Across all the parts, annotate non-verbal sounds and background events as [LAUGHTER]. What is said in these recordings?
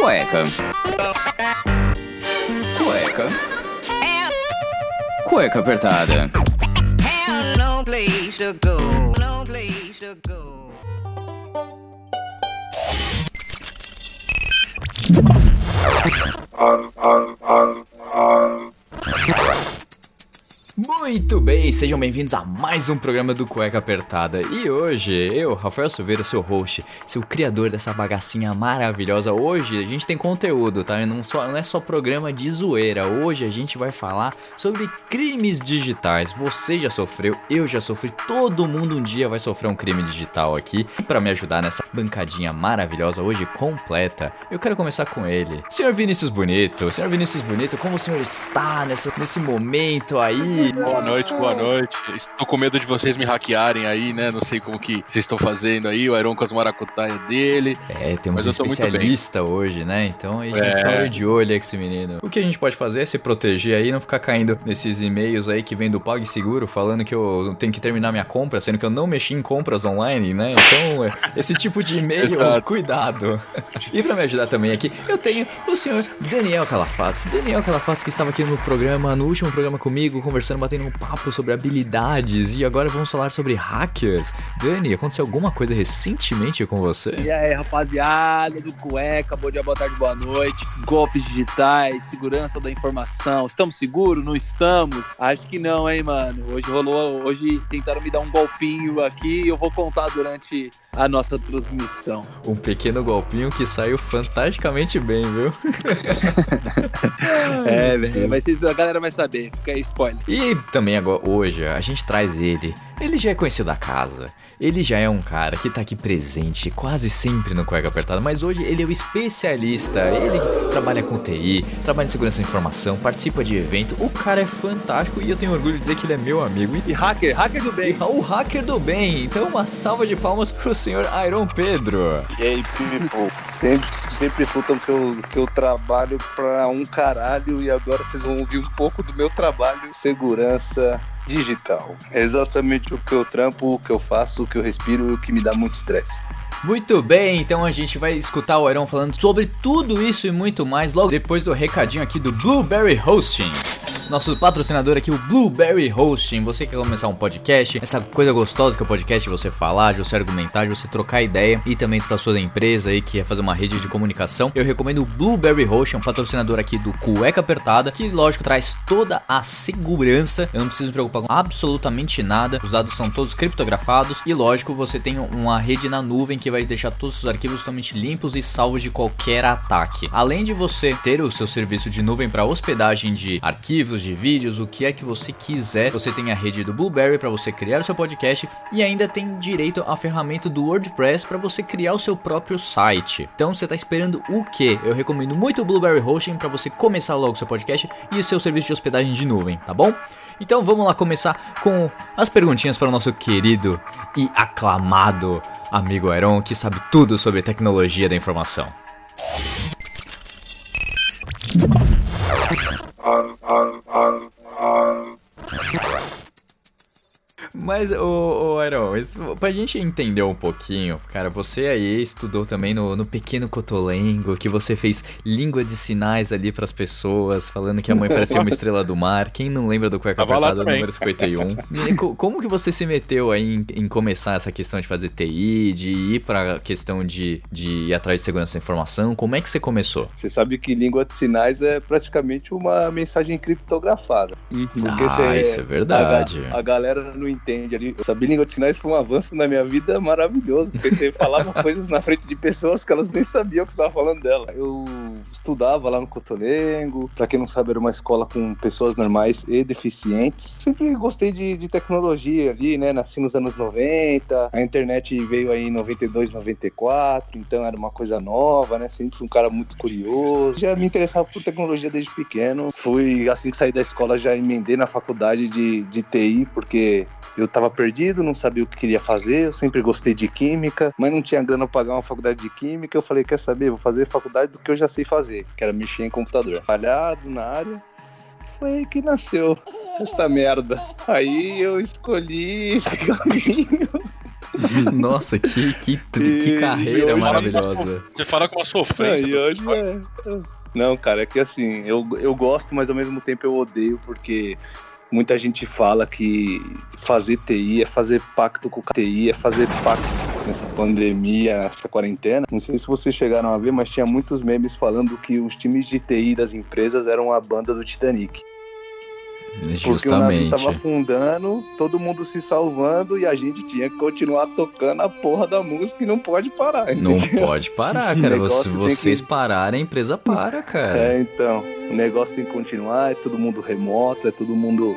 Cueca. Cueca. Cueca apertada. no Muito bem, sejam bem-vindos a mais um programa do Cueca Apertada. E hoje, eu, Rafael Silveira, seu host, seu criador dessa bagacinha maravilhosa. Hoje a gente tem conteúdo, tá? Não, só, não é só programa de zoeira. Hoje a gente vai falar sobre crimes digitais. Você já sofreu, eu já sofri, todo mundo um dia vai sofrer um crime digital aqui. E para me ajudar nessa bancadinha maravilhosa hoje completa, eu quero começar com ele. Senhor Vinícius Bonito, senhor Vinícius Bonito, como o senhor está nessa, nesse momento aí? [LAUGHS] Boa noite, boa noite. Estou com medo de vocês me hackearem aí, né? Não sei como que vocês estão fazendo aí. O Iron com as maracutaias dele. É, temos um especialista hoje, né? Então a gente é. tá de olho aí com esse menino. O que a gente pode fazer é se proteger aí, não ficar caindo nesses e-mails aí que vem do PagSeguro falando que eu tenho que terminar minha compra, sendo que eu não mexi em compras online, né? Então, esse tipo de e-mail, [LAUGHS] cuidado. E para me ajudar também aqui, eu tenho o senhor Daniel Calafatos. Daniel Calafatos que estava aqui no programa, no último programa comigo, conversando batendo um papo sobre habilidades e agora vamos falar sobre hackers. Dani, aconteceu alguma coisa recentemente com você? E aí, rapaziada do Cueca, bom dia, boa tarde, boa noite. Golpes digitais, segurança da informação. Estamos seguros? Não estamos? Acho que não, hein, mano. Hoje rolou, hoje tentaram me dar um golpinho aqui e eu vou contar durante a nossa transmissão. Um pequeno golpinho que saiu fantasticamente bem, viu? [LAUGHS] é, velho, mas a galera vai saber, fica aí spoiler. E e também agora, hoje a gente traz ele. Ele já é conhecido da casa. Ele já é um cara que tá aqui presente quase sempre no Cueca Apertada, mas hoje ele é o especialista. Ele trabalha com TI, trabalha em segurança da informação, participa de evento. O cara é fantástico e eu tenho orgulho de dizer que ele é meu amigo. E hacker, hacker do bem. O hacker do bem. Então uma salva de palmas pro senhor Iron Pedro. E aí, people, sempre, sempre escutam que eu, que eu trabalho pra um caralho e agora vocês vão ouvir um pouco do meu trabalho segurança digital. É exatamente o que eu trampo, o que eu faço, o que eu respiro e o que me dá muito estresse. Muito bem, então a gente vai escutar o Aeron falando sobre tudo isso e muito mais logo depois do recadinho aqui do Blueberry Hosting nosso patrocinador aqui, o Blueberry Hosting. Você quer começar um podcast, essa coisa gostosa que é o podcast, você falar, de você argumentar, de você trocar ideia e também para sua empresa aí que quer fazer uma rede de comunicação, eu recomendo o Blueberry Hosting, um patrocinador aqui do Cueca Apertada, que lógico traz toda a segurança. Eu não preciso me preocupar com absolutamente nada. Os dados são todos criptografados e lógico, você tem uma rede na nuvem que vai deixar todos os arquivos totalmente limpos e salvos de qualquer ataque. Além de você ter o seu serviço de nuvem para hospedagem de arquivos de vídeos, o que é que você quiser. Você tem a rede do Blueberry para você criar o seu podcast e ainda tem direito à ferramenta do WordPress para você criar o seu próprio site. Então você está esperando o que? Eu recomendo muito o Blueberry Hosting para você começar logo seu podcast e o seu serviço de hospedagem de nuvem, tá bom? Então vamos lá começar com as perguntinhas para o nosso querido e aclamado amigo Aaron que sabe tudo sobre tecnologia da informação. Mas, ô, Iron, pra gente entender um pouquinho, cara, você aí estudou também no, no Pequeno Cotolengo, que você fez língua de sinais ali pras pessoas, falando que a mãe [LAUGHS] parecia uma estrela do mar. Quem não lembra do Cueca Apertada número 51? como que você se meteu aí em, em, começar essa questão de fazer TI, de ir pra questão de, de ir atrás de segurança da informação? Como é que você começou? Você sabe que língua de sinais é praticamente uma mensagem criptografada. ah, isso é verdade. A, a galera não entende ali. Saber língua de sinais foi um avanço na minha vida maravilhoso, porque você falava [LAUGHS] coisas na frente de pessoas que elas nem sabiam que você estava falando dela. Eu estudava lá no Cotolengo, pra quem não sabe, era uma escola com pessoas normais e deficientes. Sempre gostei de, de tecnologia ali, né? Nasci nos anos 90, a internet veio aí em 92, 94, então era uma coisa nova, né? Sempre fui um cara muito curioso. Já me interessava por tecnologia desde pequeno. Fui, assim que saí da escola, já emendei na faculdade de, de TI, porque eu estava perdido, não sabia o que queria fazer, eu sempre gostei de química, mas não tinha grana para pagar uma faculdade de química. Eu falei, quer saber, vou fazer faculdade do que eu já sei fazer, que era mexer em computador. Falhado na área, foi aí que nasceu essa merda. Aí eu escolhi esse caminho. [LAUGHS] Nossa, que, que, que E carreira maravilhosa. Você fala com uma É, sofrência. e hoje é. Não, cara, é que assim, eu, eu gosto, mas ao mesmo tempo eu odeio, porque muita gente fala que fazer TI é fazer pacto com TI, é fazer pacto nessa pandemia, essa quarentena. Não sei se vocês chegaram a ver, mas tinha muitos memes falando que os times de TI das empresas eram a banda do Titanic. Porque o navio Justamente. tava afundando, todo mundo se salvando e a gente tinha que continuar tocando a porra da música e não pode parar. Não entendeu? pode parar, [LAUGHS] cara. Se vocês que- pararem, a empresa para, cara. É, então, o negócio tem que continuar, é todo mundo remoto, é todo mundo.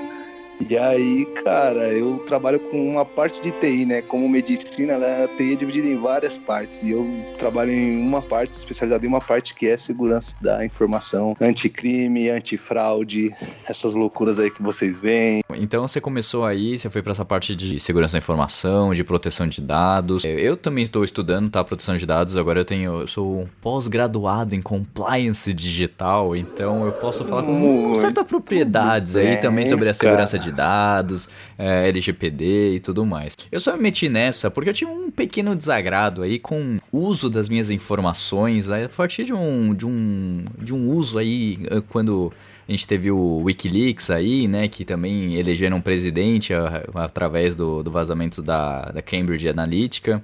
E aí, cara, eu trabalho com uma parte de TI, né? Como medicina, ela, a TI é dividida em várias partes. E eu trabalho em uma parte, especializada em uma parte que é segurança da informação, anticrime, antifraude, essas loucuras aí que vocês veem. Então você começou aí, você foi pra essa parte de segurança da informação, de proteção de dados. Eu também estou estudando, tá? Proteção de dados. Agora eu tenho, eu sou um pós-graduado em compliance digital, então eu posso falar com certas propriedades aí também sobre a segurança de dados, é, LGPD e tudo mais. Eu só me meti nessa porque eu tive um pequeno desagrado aí com o uso das minhas informações a partir de um, de um, de um uso aí eh, quando a gente teve o Wikileaks aí, né, que também elegeram um presidente a- através do, do vazamento da, da Cambridge Analytica.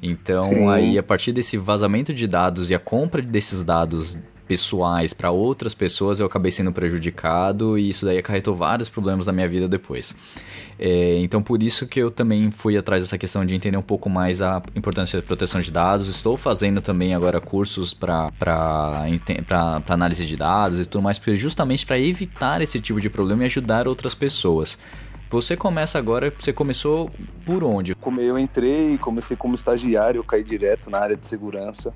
Então, Sim. aí, a partir desse vazamento de dados e a compra desses dados pessoais para outras pessoas, eu acabei sendo prejudicado e isso daí acarretou vários problemas na minha vida depois. É, então, por isso que eu também fui atrás dessa questão de entender um pouco mais a importância da proteção de dados. Estou fazendo também agora cursos para análise de dados e tudo mais, justamente para evitar esse tipo de problema e ajudar outras pessoas. Você começa agora, você começou por onde? Como eu entrei, comecei como estagiário, eu caí direto na área de segurança.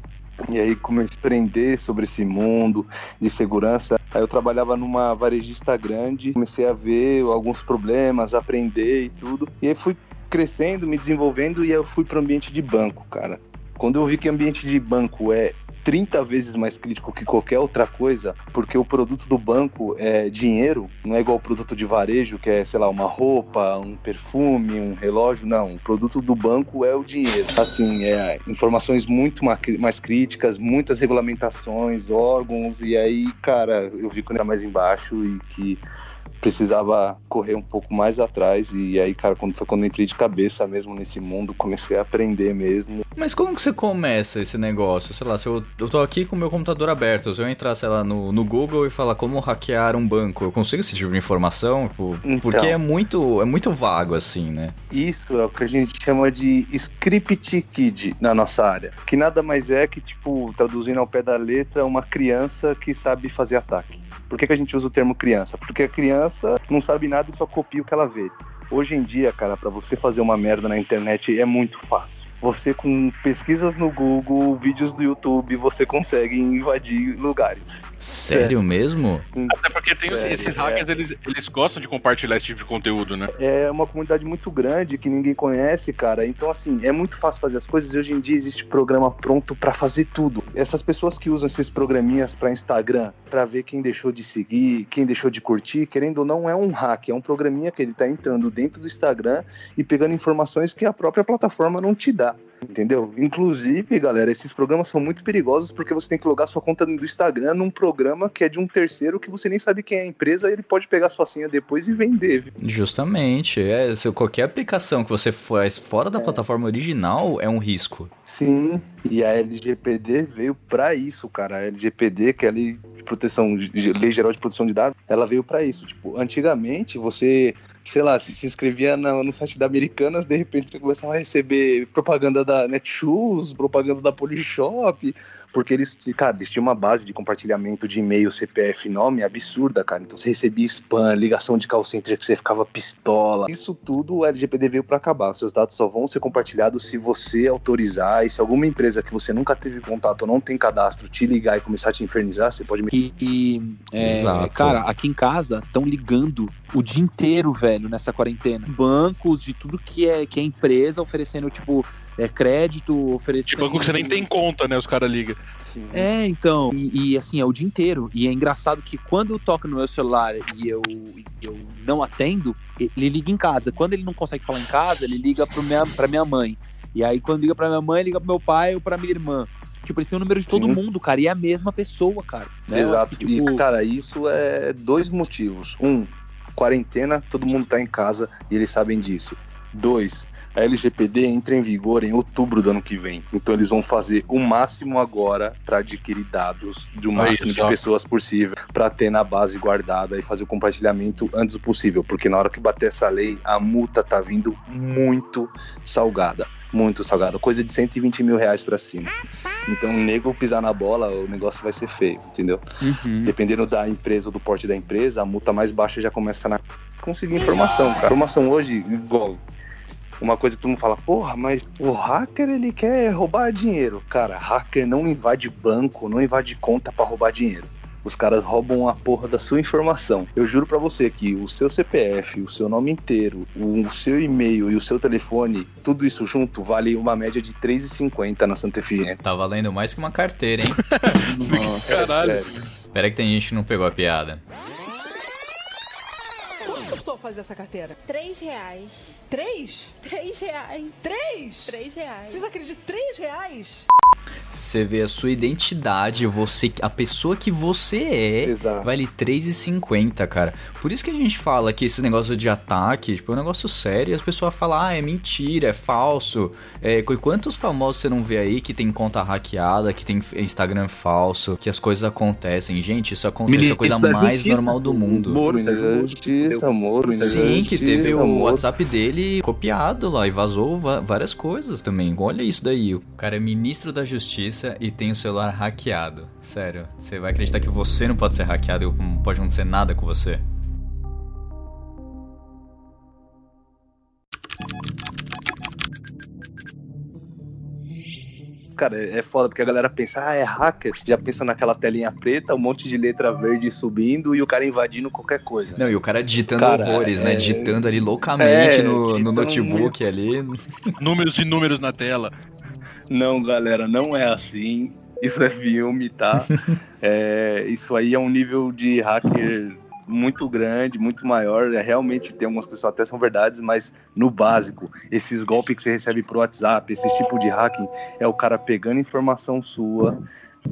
E aí comecei a aprender sobre esse mundo de segurança. Aí eu trabalhava numa varejista grande, comecei a ver alguns problemas, aprender e tudo. E aí fui crescendo, me desenvolvendo e aí eu fui para o ambiente de banco, cara. Quando eu vi que ambiente de banco é 30 vezes mais crítico que qualquer outra coisa, porque o produto do banco é dinheiro, não é igual o produto de varejo, que é, sei lá, uma roupa, um perfume, um relógio, não. O produto do banco é o dinheiro. Assim, é informações muito ma- mais críticas, muitas regulamentações, órgãos, e aí, cara, eu vi que era mais embaixo e que precisava correr um pouco mais atrás e aí, cara, quando foi quando eu entrei de cabeça mesmo nesse mundo, comecei a aprender mesmo. Mas como que você começa esse negócio? Sei lá, se eu, eu tô aqui com o meu computador aberto, se eu entrar, sei lá, no, no Google e falar como hackear um banco, eu consigo esse tipo de informação? Tipo, Então. Porque é muito, é muito vago assim, né? Isso é o que a gente chama de script kid na nossa área, que nada mais é que, tipo, traduzindo ao pé da letra, uma criança que sabe fazer ataque. Por que, que a gente usa o termo criança? Porque a criança não sabe nada e só copia o que ela vê. Hoje em dia, cara, pra você fazer uma merda na internet é muito fácil. Você com pesquisas no Google, vídeos do YouTube, você consegue invadir lugares. Sério mesmo? Até porque tem Sério, esses é. hackers, eles, eles gostam de compartilhar esse tipo de conteúdo, né? É uma comunidade muito grande que ninguém conhece, cara. Então, assim, é muito fácil fazer as coisas e hoje em dia existe programa pronto pra fazer tudo. Essas pessoas que usam esses programinhas pra Instagram, pra ver quem deixou de seguir, quem deixou de curtir, querendo ou não, é um hack. É um programinha que ele tá entrando dentro do Instagram e pegando informações que a própria plataforma não te dá. Entendeu? Inclusive, galera, esses programas são muito perigosos porque você tem que logar sua conta do Instagram num programa que é de um terceiro que você nem sabe quem é a empresa, ele pode pegar sua senha depois e vender. viu? Justamente. É, se qualquer aplicação que você faz fora É. da plataforma original é um risco. Sim, e a LGPD veio pra isso, cara. A LGPD, que é a lei de proteção, Lei Geral de Proteção de Dados, ela veio pra isso. Tipo, antigamente você, sei lá, se se inscrevia na- no site da Americanas, de repente você começava a receber propaganda da Netshoes, propaganda da Polishop, porque eles, cara, eles tinham uma base de compartilhamento de e-mail, CPF, nome absurda, cara. Então você recebia spam, ligação de call center que você ficava pistola. Isso tudo o LGPD veio pra acabar. Seus dados só vão ser compartilhados se você autorizar e se alguma empresa que você nunca teve contato ou não tem cadastro te ligar e começar a te infernizar, você pode me Que, que, é, Exato. cara, aqui em casa estão ligando o dia inteiro, velho, nessa quarentena. Bancos de tudo que é, que é empresa oferecendo, tipo, é, crédito, oferecendo. Tipo, banco que você nem tem conta, né? Os caras ligam. Sim. É, então, e, e, assim, é o dia inteiro. E é engraçado que quando toca no meu celular e eu, e eu não atendo, ele liga em casa. Quando ele não consegue falar em casa, ele liga pro minha, pra minha mãe. E aí, quando liga pra minha mãe, liga pro meu pai ou pra minha irmã. Tipo, eles têm o número de todo Sim. mundo, cara, e é a mesma pessoa, cara. né? Exato. Tipo, E, cara, isso é dois motivos. Um, quarentena, todo mundo tá em casa e eles sabem disso. Dois, a LGPD entra em vigor em outubro do ano que vem. Então eles vão fazer o máximo agora para adquirir dados de Olha máximo de pessoas possível para ter na base guardada e fazer o compartilhamento antes do possível, porque na hora que bater essa lei, a multa tá vindo muito salgada. Muito salgada, coisa de 120 mil reais pra cima. Então, o nego pisar na bola, o negócio vai ser feio, entendeu? uhum. Dependendo da empresa ou do porte da empresa, a multa mais baixa já começa na conseguir informação, cara. Informação hoje, igual. Uma coisa que todo mundo fala, porra, mas o hacker ele quer roubar dinheiro. Cara, hacker não invade banco, não invade conta pra roubar dinheiro. Os caras roubam a porra da sua informação. Eu juro pra você que o seu CPF, o seu nome inteiro, o seu e-mail e o seu telefone, tudo isso junto vale uma média de 3,50 na Santa Efigênia. Tá valendo mais que uma carteira, hein? Nossa, [LAUGHS] Caralho. sério. Pera que tem gente que não pegou a piada. Custou fazer essa carteira? Três reais. Três? Três reais. Três? Três reais. Vocês acreditam? Três reais? Você vê a sua identidade, você, a pessoa que você é, Exato. vale R$3,50, cara. Por isso que a gente fala que esse negócio de ataque, tipo, é um negócio sério. e As pessoas falam, ah, é mentira, é falso. É, qu- quantos famosos você não vê aí que tem conta hackeada, que tem Instagram falso, que as coisas acontecem? Gente, isso acontece, é a coisa mais Justiça, normal do mundo. Moro, da Justiça, Moro, Sim, que teve Justiça, o. WhatsApp dele copiado lá e vazou va- várias coisas também. Olha isso daí. O cara é ministro da Justiça e tem o celular hackeado. Sério, você vai acreditar que você não pode ser hackeado e não pode acontecer nada com você? Cara, é foda porque a galera pensa, ah, é hacker. Já pensa naquela telinha preta, um monte de letra verde subindo e o cara invadindo qualquer coisa. Não, e o cara digitando Cara, horrores, né? é- Digitando ali loucamente É, no, no notebook ali. Números e números na tela. Não, galera, não é assim. Isso é filme, tá? [LAUGHS] É, isso aí é um nível de hacker muito grande, muito maior. É, realmente tem algumas coisas que até são verdades, mas no básico, esses golpes que você recebe pro WhatsApp, esse tipo de hacking, é o cara pegando informação sua.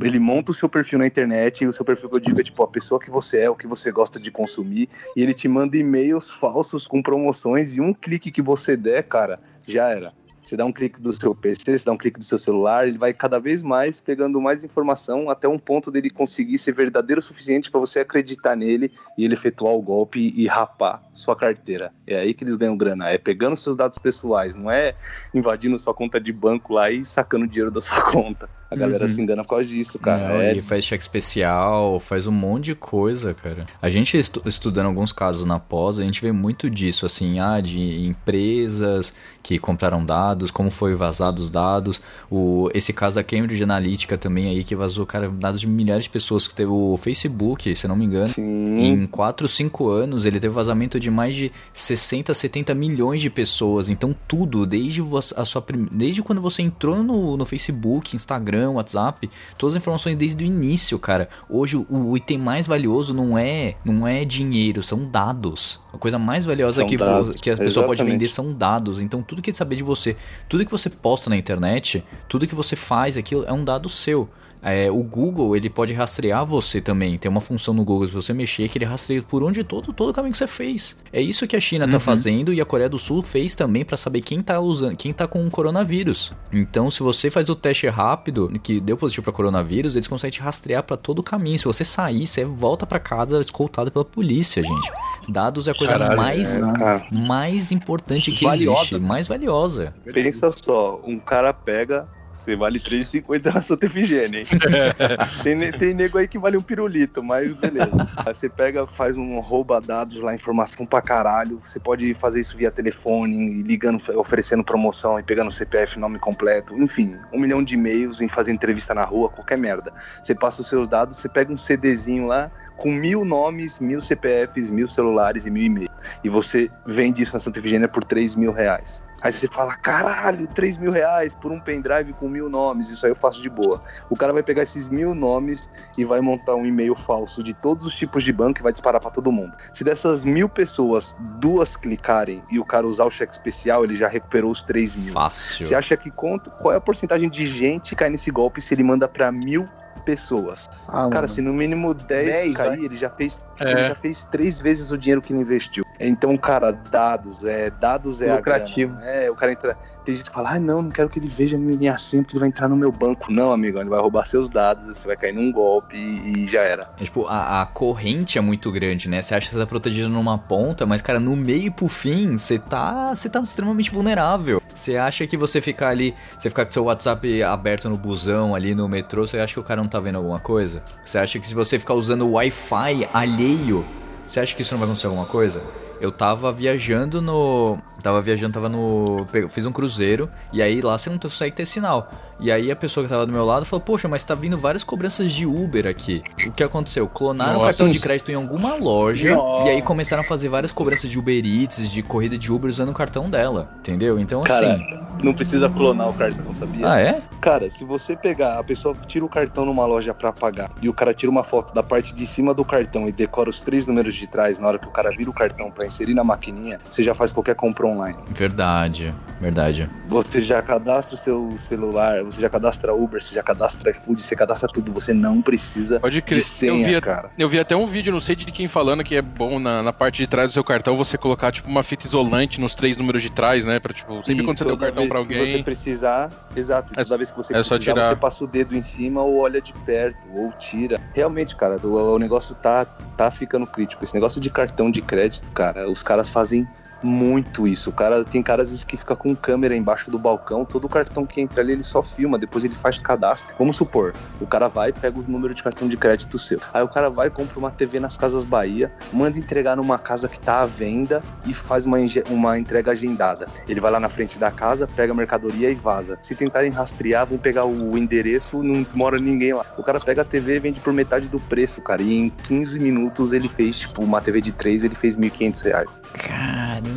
Ele monta o seu perfil na internet, e o seu perfil que eu digo é tipo a pessoa que você é, o que você gosta de consumir, e ele te manda e-mails falsos com promoções, e um clique que você der, cara, já era. Você dá um clique do seu PC, você dá um clique do seu celular, ele vai cada vez mais pegando mais informação até um ponto dele conseguir ser verdadeiro o suficiente para você acreditar nele e ele efetuar o golpe e rapar sua carteira. É aí que eles ganham grana, é pegando seus dados pessoais, não é invadindo sua conta de banco lá e sacando dinheiro da sua [LAUGHS] conta. A galera Uhum. se engana por causa disso, cara. Não, é Ele faz cheque especial, faz um monte de coisa, cara. A gente estu- estudando alguns casos na pós, a gente vê muito disso, assim, ah, de empresas que compraram dados, como foi vazado os dados. O, esse caso da Cambridge Analytica também aí, que vazou, cara, dados de milhares de pessoas, que teve o Facebook, se não me engano. Sim. Em 4, 5 anos, ele teve vazamento de mais de 60, 70 milhões de pessoas. Então, tudo, desde, a sua, desde quando você entrou no, no Facebook, Instagram, WhatsApp, todas as informações desde o início, cara. Hoje, o, o item mais valioso não é, não é dinheiro, são dados. A coisa mais valiosa São que, dados, que a pessoa pode exatamente. vender são dados. Então, tudo que ele saber de você, tudo que você posta na internet, tudo que você faz, aquilo é um dado seu. É, o Google, ele pode rastrear você também. Tem uma função no Google, se você mexer, que ele rastreia por onde todo, todo o caminho que você fez. É isso que a China tá fazendo e a Coreia do Sul fez também pra saber quem tá usando, quem tá com o coronavírus. Então, se você faz o teste rápido, que deu positivo pra coronavírus, eles conseguem te rastrear pra todo o caminho. Se você sair, você volta pra casa escoltado pela polícia, gente. Dados é a coisa Caralho, mais, É, cara. mais importante que Valiosa. existe, mais valiosa. Pensa só, um cara pega. Você vale 3,50 na Santa Efigênia, hein? [LAUGHS] tem, tem nego aí que vale um pirulito, mas beleza. Aí você pega, faz um rouba dados lá, informação pra caralho. Você pode fazer isso via telefone, ligando, oferecendo promoção e pegando CPF, nome completo. Enfim, um milhão de e-mails em fazer entrevista na rua, qualquer merda. Você passa os seus dados, você pega um CDzinho lá com mil nomes, mil CPFs, mil celulares e mil e-mails. e você vende isso na Santa Efigênia por 3 mil reais. Aí você fala, caralho, 3 mil reais por um pendrive com mil nomes, isso aí eu faço de boa. O cara vai pegar esses mil nomes e vai montar um e-mail falso de todos os tipos de banco e vai disparar pra todo mundo. Se dessas mil pessoas, duas clicarem e o cara usar o cheque especial, ele já recuperou os 3 mil. Fácil. Você acha que conta, qual é a porcentagem de gente que cai nesse golpe se ele manda pra mil pessoas? Ah, Cara, mano. se no mínimo 10, 10, cair, ele já fez É. ele já fez três vezes o dinheiro que ele investiu. Então, cara, dados, é, dados é Lucrativo. É, o cara entra. Tem gente que fala, ah, não, não quero que ele veja minha senha porque ele vai entrar no meu banco. Não, amigo, ele vai roubar seus dados, você vai cair num golpe e, e já era. É, tipo, a, a corrente é muito grande, né? Você acha que você tá protegido numa ponta, mas, cara, no meio e pro fim, você tá, você tá extremamente vulnerável. Você acha que você ficar ali, você ficar com seu WhatsApp aberto no busão, ali no metrô, você acha que o cara não tá vendo alguma coisa? Você acha que se você ficar usando o Wi-Fi alheio, você acha que isso não vai acontecer alguma coisa? Eu tava viajando no. Tava viajando, tava no. Fiz um cruzeiro, e aí lá você não consegue ter sinal. E aí a pessoa que tava do meu lado falou: Poxa, mas tá vindo várias cobranças de Uber aqui. O que aconteceu? Clonaram o Nossa. cartão de crédito em alguma loja, Nossa. e aí começaram a fazer várias cobranças de Uber Eats, de corrida de Uber usando o cartão dela. Entendeu? Então Cara, assim. não precisa clonar o cartão, sabia? Ah, é? Cara, se você pegar, a pessoa tira o cartão numa loja pra pagar e o cara tira uma foto da parte de cima do cartão e decora os três números de trás na hora que o cara vira o cartão pra inserir na maquininha, você já faz qualquer compra online. Verdade, verdade. Você já cadastra o seu celular, você já cadastra Uber, você já cadastra iFood, você cadastra tudo. Você não precisa Pode de crer. Eu senha, vi, cara. eu vi até um vídeo, não sei de quem falando, que é bom na, na parte de trás do seu cartão você colocar, tipo, uma fita isolante nos três números de trás, né? Pra, tipo, sempre E quando você deu o cartão pra que você alguém. precisar, exato, e É- toda vez que você é só precisar, tirar. você passa o dedo em cima ou olha de perto, ou tira. Realmente, cara, o, o negócio tá, tá ficando crítico. Esse negócio de cartão de crédito, cara, os caras fazem muito isso. O cara tem caras às vezes que fica com câmera embaixo do balcão, todo cartão que entra ali ele só filma, depois ele faz cadastro. Vamos supor, o cara vai, pega o número de cartão de crédito seu. Aí o cara vai, compra uma TV nas Casas Bahia, manda entregar numa casa que tá à venda e faz uma, uma entrega agendada. Ele vai lá na frente da casa, pega a mercadoria e vaza. Se tentarem rastrear, vão pegar o endereço, não mora ninguém lá. O cara pega a TV e vende por metade do preço, cara. E em 15 minutos ele fez, tipo, uma TV de 3, ele fez 1.500 reais. Caramba,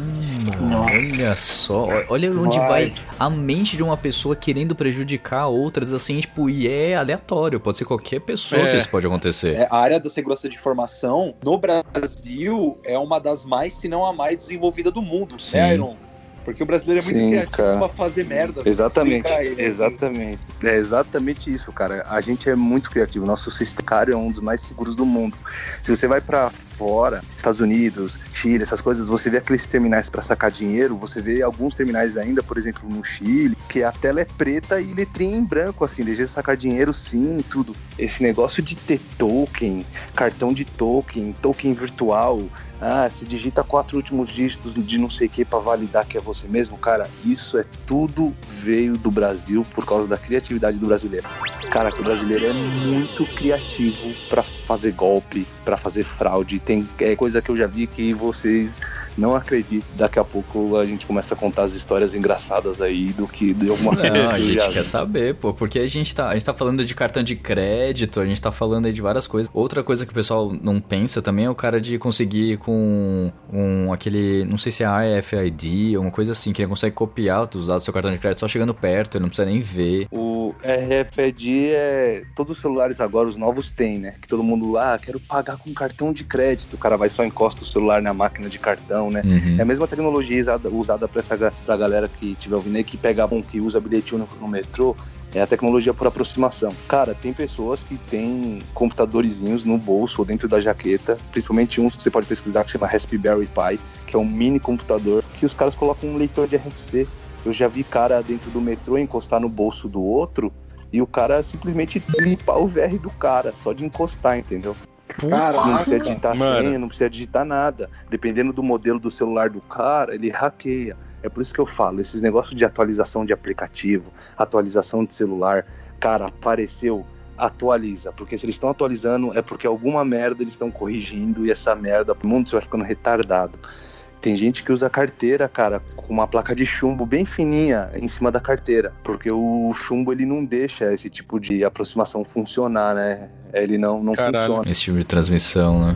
olha só. Olha onde vai a mente de uma pessoa querendo prejudicar outras, assim, tipo, e é aleatório. Pode ser qualquer pessoa É. que isso pode acontecer. É, a área da segurança de informação no Brasil é uma das mais, se não a mais desenvolvida do mundo, Sim. né, Iron? Porque o brasileiro é muito Sim, criativo cara. pra fazer merda. Exatamente, né? exatamente. É exatamente isso, cara. A gente é muito criativo. Nosso sistema é um dos mais seguros do mundo. Se você vai pra fora, Estados Unidos, Chile, essas coisas, você vê aqueles terminais pra sacar dinheiro, você vê alguns terminais ainda, por exemplo, no Chile, que a tela é preta e letrinha em branco, assim, deixa de sacar dinheiro sim, tudo. Esse negócio de ter token, cartão de token, token virtual, ah, se digita quatro últimos dígitos de não sei o que pra validar que é você mesmo, cara, isso é tudo veio do Brasil por causa da criatividade do brasileiro. Cara, que o brasileiro é muito criativo pra fazer golpe, pra fazer fraude. Tem é, coisa que eu já vi que vocês não acreditam. Daqui a pouco a gente começa a contar as histórias engraçadas aí do que de algumas coisas Não, a gente quer vi. saber, pô, porque a gente, tá, a gente tá falando de cartão de crédito, a gente tá falando aí de várias coisas. Outra coisa que o pessoal não pensa também é o cara de conseguir com um aquele, não sei se é RFID, uma coisa assim, que ele consegue copiar os dados do seu cartão de crédito só chegando perto, ele não precisa nem ver. O RFID é. Todos os celulares agora, os novos têm, né? Que todo mundo, ah, quero pagar com cartão de crédito. O cara vai só encosta o celular na máquina de cartão, né? Uhum. É a mesma tecnologia usada, usada pra, essa, pra galera que tiver ouvindo aí, que pegavam, que usa bilhetinho no, no metrô. É a tecnologia por aproximação. Cara, tem pessoas que têm computadorzinhos no bolso ou dentro da jaqueta, principalmente uns que você pode pesquisar que chama Raspberry Pi, que é um mini computador, que os caras colocam um leitor de RFC. Eu já vi cara dentro do metrô encostar no bolso do outro e o cara simplesmente limpar o VR do cara, só de encostar, entendeu? Não precisa digitar Mano. senha, não precisa digitar nada. Dependendo do modelo do celular do cara, ele hackeia. É por isso que eu falo, esses negócios de atualização de aplicativo, atualização de celular, cara, apareceu, atualiza. Porque se eles estão atualizando, é porque alguma merda eles estão corrigindo e essa merda, o mundo você vai ficando retardado. Tem gente que usa carteira, cara, com uma placa de chumbo bem fininha em cima da carteira, porque o chumbo ele não deixa esse tipo de aproximação funcionar, né? Ele não, não Caralho. funciona. Esse tipo de transmissão, né?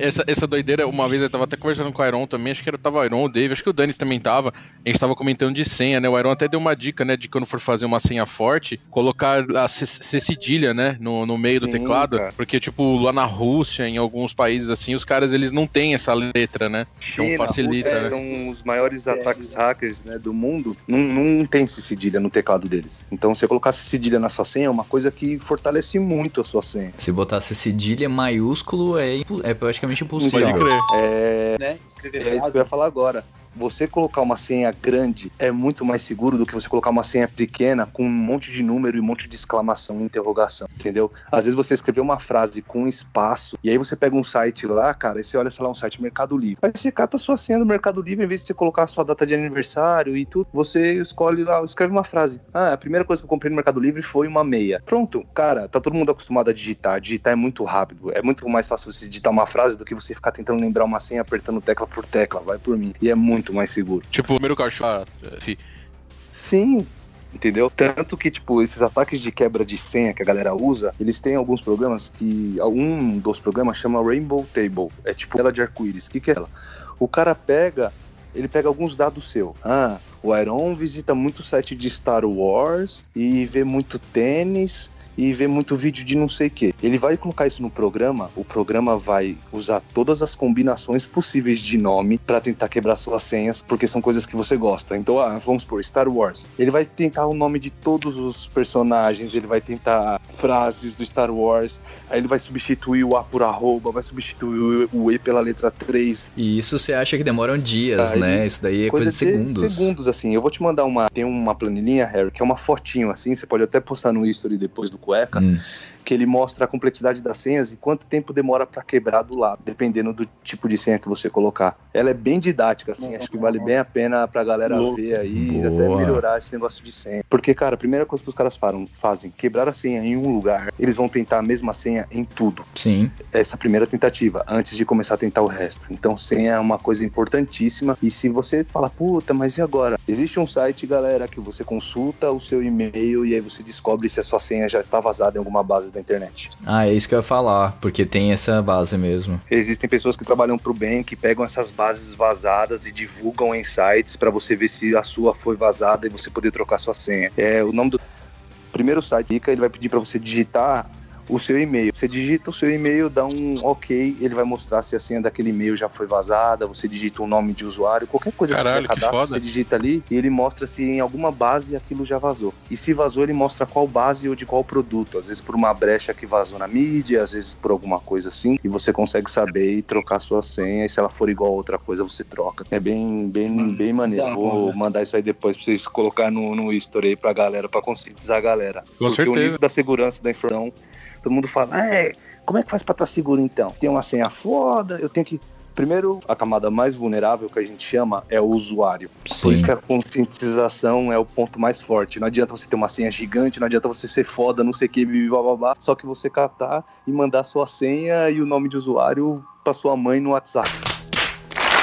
Essa, essa doideira, uma vez eu tava até conversando com o Iron também, acho que era, tava o Iron, o Dave, acho que o Dani também tava. A gente tava comentando de senha, né? O Iron até deu uma dica, né? De quando for fazer uma senha forte, colocar a C, C cedilha, né? No, no meio do Sim, teclado. cara. Porque, tipo, lá na Rússia, em alguns países assim, os caras eles não têm essa letra, né? Então China, facilita, Rússia, né? são os maiores ataques hackers né, do mundo. Não, não tem C cedilha no teclado deles. Então, você colocar C cedilha na sua senha é uma coisa que fortalece muito a sua senha. Se botasse cedilha maiúsculo, é, é praticamente impossível. Pode crer. É, né? Escrever É isso que eu ia falar agora. Você colocar uma senha grande é muito mais seguro do que você colocar uma senha pequena com um monte de número e um monte de exclamação e interrogação, entendeu? Às vezes você escreveu uma frase com espaço e aí você pega um site lá, cara, e você olha, sei lá, um site Mercado Livre. Aí você cata a sua senha do Mercado Livre, em vez de você colocar a sua data de aniversário e tudo, você escolhe lá, escreve uma frase. Ah, a primeira coisa que eu comprei no Mercado Livre foi uma meia. Pronto, cara, tá todo mundo acostumado a digitar. Digitar é muito rápido. É muito mais fácil você digitar uma frase do que você ficar tentando lembrar uma senha apertando tecla por tecla. Vai por mim. E é muito mais seguro. Tipo, o primeiro cachorro. ah, Sim. Entendeu? Tanto que, tipo, esses ataques de quebra de senha que a galera usa, eles têm alguns programas que. Um dos programas chama Rainbow Table. É tipo ela de arco-íris. O que, que é ela? O cara pega. Ele pega alguns dados seu. Ah, o Iron visita muito site de Star Wars e vê muito tênis e vê muito vídeo de não sei o que. Ele vai colocar isso no programa, o programa vai usar todas as combinações possíveis de nome para tentar quebrar suas senhas, porque são coisas que você gosta. Então, ah, vamos por Star Wars. Ele vai tentar o nome de todos os personagens, ele vai tentar frases do Star Wars, aí ele vai substituir o A por arroba, vai substituir o E pela letra 3, E isso você acha que demoram dias, Aí, né? Isso daí é coisa, de segundos. segundos, assim. Eu vou te mandar uma. Tem uma planilhinha, Harry, que é uma fotinho, assim. Você pode até postar no history depois do cueca. Hum. Que ele mostra a complexidade das senhas e quanto tempo demora pra quebrar do lado, dependendo do tipo de senha que você colocar. Ela é bem didática, assim. Acho que vale bem a pena pra galera Louco. ver aí e até Boa. melhorar esse negócio de senha. Porque, cara, a primeira coisa que os caras falam, fazem, quebrar a senha em um lugar, eles vão tentar a mesma senha em tudo Sim. essa primeira tentativa, antes de começar a tentar o resto. Então, senha é uma coisa importantíssima. E se você fala, puta, mas e agora? Existe um site, galera, que você consulta o seu e-mail e aí você descobre se a sua senha já está vazada em alguma base da internet. Ah, é isso que eu ia falar, porque tem essa base mesmo. Existem pessoas que trabalham pro bem, que pegam essas bases vazadas e divulgam em sites para você ver se a sua foi vazada e você poder trocar sua senha. É o nome do primeiro site, ele vai pedir para você digitar o seu e-mail. Você digita o seu e-mail, dá um OK, ele vai mostrar se a senha daquele e-mail já foi vazada, você digita o nome de usuário, qualquer coisa Caralho, que você cadastra, foda. você digita ali e ele mostra se em alguma base aquilo já vazou. E se vazou, ele mostra qual base ou de qual produto. Às vezes por uma brecha que vazou na mídia, às vezes por alguma coisa assim, e você consegue saber e trocar sua senha, e se ela for igual a outra coisa, você troca. É bem, bem, bem maneiro. Da Vou hora. mandar isso aí depois pra vocês colocar no, no history aí pra galera, pra conscientizar a galera. Com Porque o certeza. nível da segurança da informação, todo mundo fala, ah, é, como é que faz pra estar seguro então? Tem uma senha foda, eu tenho que. Primeiro, a camada mais vulnerável que a gente chama é o usuário. Por Sim. isso que a conscientização é o ponto mais forte. Não adianta você ter uma senha gigante, não adianta você ser foda, não sei o que, babá, só que você catar e mandar sua senha e o nome de usuário pra sua mãe no WhatsApp.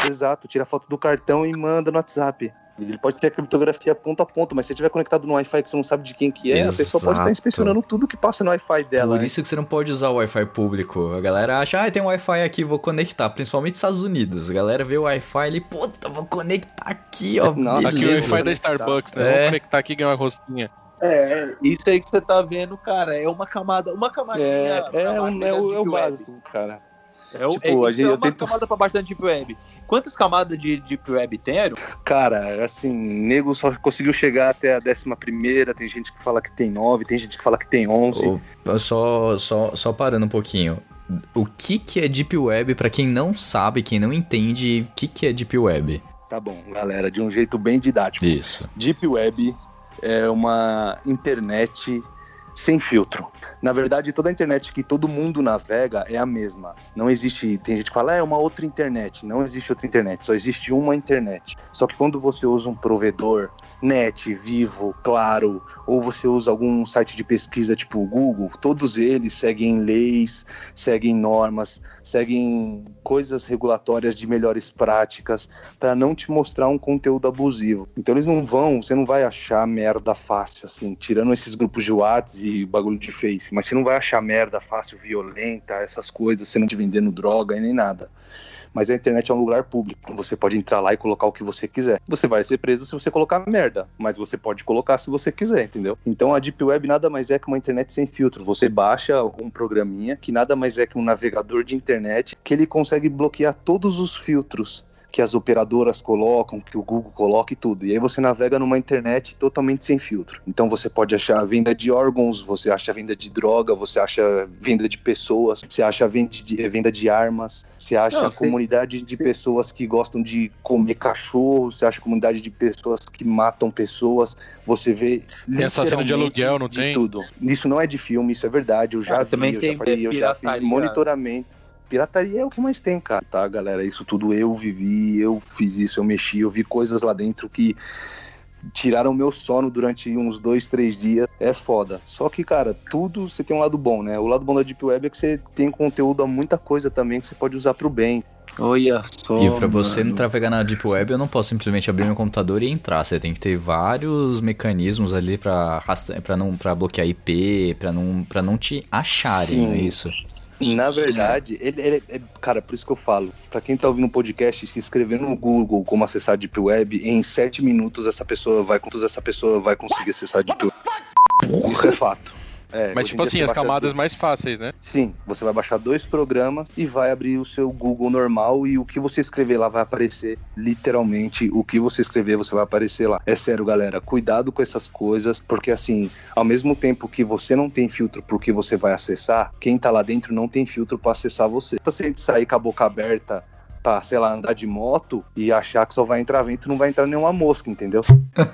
Exato, tira a foto do cartão e manda no WhatsApp. Ele pode ter a criptografia ponto a ponto, mas se estiver conectado no Wi-Fi que você não sabe de quem que é, a pessoa pode estar Exato. inspecionando tudo que passa no Wi-Fi dela. Por né? isso que você não pode usar o Wi-Fi público. A galera acha, ah, tem um Wi-Fi aqui, vou conectar. Principalmente nos Estados Unidos. A galera vê o Wi-Fi ali, puta, vou conectar aqui, ó. [LAUGHS] Nossa, Aqui o. Wi-Fi da Starbucks, né? É. Vamos conectar aqui e ganhar uma rosquinha. É, isso aí que você tá vendo, cara, é uma camada, uma camadinha. É, é, um- é o, é o básico, cara. É, o, Tipo, é, a gente- é eu uma tento- camada pra baixo da Deep Web. Quantas camadas de Deep Web tem, Aero? Cara, assim, nego só conseguiu chegar até a décima primeira, tem gente que fala que tem nove, tem gente que fala que tem onze. Ô, Só, só, só parando um pouquinho. O que que é Deep Web pra quem não sabe, quem não entende o que que é Deep Web? Tá bom, galera, de um jeito bem didático. Isso. Deep Web é uma internet sem filtro. Na verdade, toda a internet que todo mundo navega é a mesma. Não existe. Tem gente que fala, "Ah, é uma outra internet. Não existe outra internet, só existe uma internet. Só que quando você usa um provedor, net, vivo, claro, ou você usa algum site de pesquisa tipo o Google, todos eles seguem leis, seguem normas, seguem coisas regulatórias de melhores práticas para não te mostrar um conteúdo abusivo. Então eles não vão, você não vai achar merda fácil assim, tirando esses grupos de Whats de bagulho de Face, mas você não vai achar merda fácil, violenta, essas coisas, você não te vendendo droga e nem nada. Mas a internet é um lugar público. Você pode entrar lá e colocar o que você quiser. Você vai ser preso se você colocar merda, mas você pode colocar se você quiser, entendeu? Então a Deep Web nada mais é que uma internet sem filtro. Você baixa um programinha que nada mais é que um navegador de internet que ele consegue bloquear todos os filtros que as operadoras colocam, que o Google coloca e tudo. E aí você navega numa internet totalmente sem filtro. Então você pode achar venda de órgãos, você acha venda de droga, você acha venda de pessoas, você acha venda de, venda de armas, você acha Não, sim. comunidade de Sim. pessoas que gostam de comer cachorro, você acha comunidade de pessoas que matam pessoas, você vê Tem assassino de aluguel, não de tem? tudo. Isso não é de filme, isso é verdade. Eu já Cara, vi, também eu tem, já, falei, eu já fiz monitoramento. Pirataria é o que mais tem, cara, tá, galera? Isso tudo eu vivi, eu fiz isso, eu mexi, eu vi coisas lá dentro que tiraram meu sono durante uns dois, três dias. É foda. Só que, cara, tudo você tem um lado bom, né? O lado bom da Deep Web é que você tem conteúdo a muita coisa também que você pode usar pro bem. Olha só. E pra você mano. não navegar na Deep Web, eu não posso simplesmente abrir meu computador e entrar. Você tem que ter vários mecanismos ali pra, pra, não, pra bloquear IP, pra não, pra não te acharem, Sim. não é isso? Na verdade, ele, ele é, cara, por isso que eu falo, pra quem tá ouvindo o podcast, se inscrever no Google como acessar a Deep Web, em sete minutos essa pessoa vai, essa pessoa vai conseguir acessar a Deep Web. Isso é fato. É, Mas tipo assim, as camadas tudo. mais fáceis, né? Sim, você vai baixar dois programas e vai abrir o seu Google normal e o que você escrever lá vai aparecer, literalmente, o que você escrever você vai aparecer lá. É sério, galera, cuidado com essas coisas, porque assim, ao mesmo tempo que você não tem filtro porque você vai acessar, quem tá lá dentro não tem filtro pra acessar você. Se a gente sair com a boca aberta pra, sei lá, andar de moto e achar que só vai entrar vento, não vai entrar nenhuma mosca, entendeu?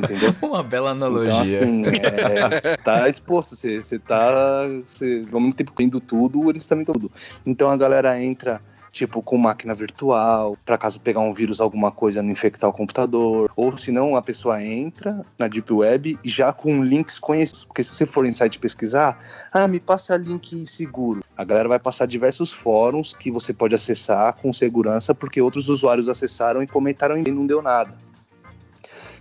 Entendeu? [LAUGHS] Uma bela Então, analogia. assim, é, tá exposto, você, tá. Você, ao mesmo tempo indo tudo, eles também estão tudo. Então a galera entra, tipo, com máquina virtual, pra caso pegar um vírus, alguma coisa, não infectar o computador. Ou se não, a pessoa entra na Deep Web e já com links conhecidos. Porque se você for em site pesquisar, ah, me passa link seguro. A galera vai passar diversos fóruns que você pode acessar com segurança, porque outros usuários acessaram e comentaram e não deu nada.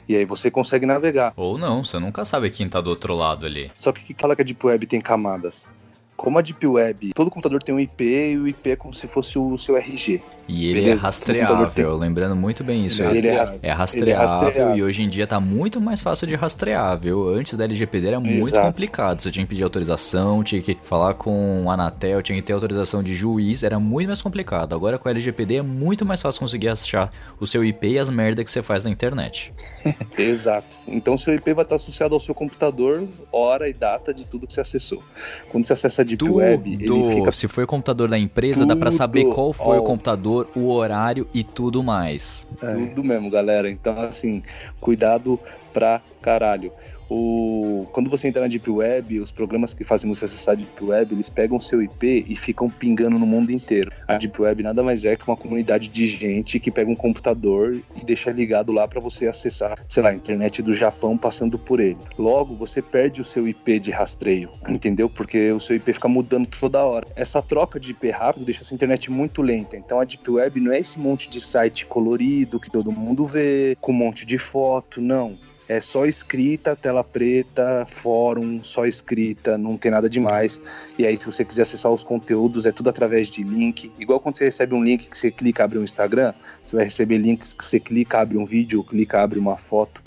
E aí você consegue navegar. Ou não, você nunca sabe quem tá do outro lado ali. Só que que fala que a Deep Web tem camadas? Como a Deep Web, todo computador tem um IP e o IP é como se fosse o seu RG. E ele Beleza, é rastreável, lembrando muito bem isso. Ele é ras- É rastreável, rastreável. e hoje em dia tá muito mais fácil de rastrear, viu? Antes da LGPD era muito Exato. complicado. Você tinha que pedir autorização, tinha que falar com o Anatel, tinha que ter autorização de juiz, era muito mais complicado. Agora com a LGPD é muito mais fácil conseguir achar o seu IP e as merdas que você faz na internet. [LAUGHS] Exato. Então seu IP vai estar associado ao seu computador, hora e data de tudo que você acessou. Quando você acessa a Deep Web, ele Tudo. fica Se foi o computador da empresa, dá pra saber Tudo. qual foi o Ó. computador, o horário e tudo mais. Tudo mesmo, galera. Então, assim, cuidado pra caralho. O... Quando você entra na Deep Web, os programas que fazem você acessar a Deep Web, eles pegam seu IP e ficam pingando no mundo inteiro. A Deep Web nada mais é que uma comunidade de gente que pega um computador e deixa ligado lá pra você acessar, sei lá, a internet do Japão passando por ele. Logo, você perde o seu IP de rastreio, entendeu? Porque o seu IP fica mudando toda hora. Essa troca de IP rápido deixa a sua internet muito lenta. Então a Deep Web não é esse monte de site colorido que todo mundo vê, com um monte de foto, não. É só escrita, tela preta, fórum, só escrita, não tem nada demais. E aí, se você quiser acessar os conteúdos, é tudo através de link. Igual quando você recebe um link que você clica, abre um Instagram, você vai receber links que você clica, abre um vídeo, clica, abre uma foto.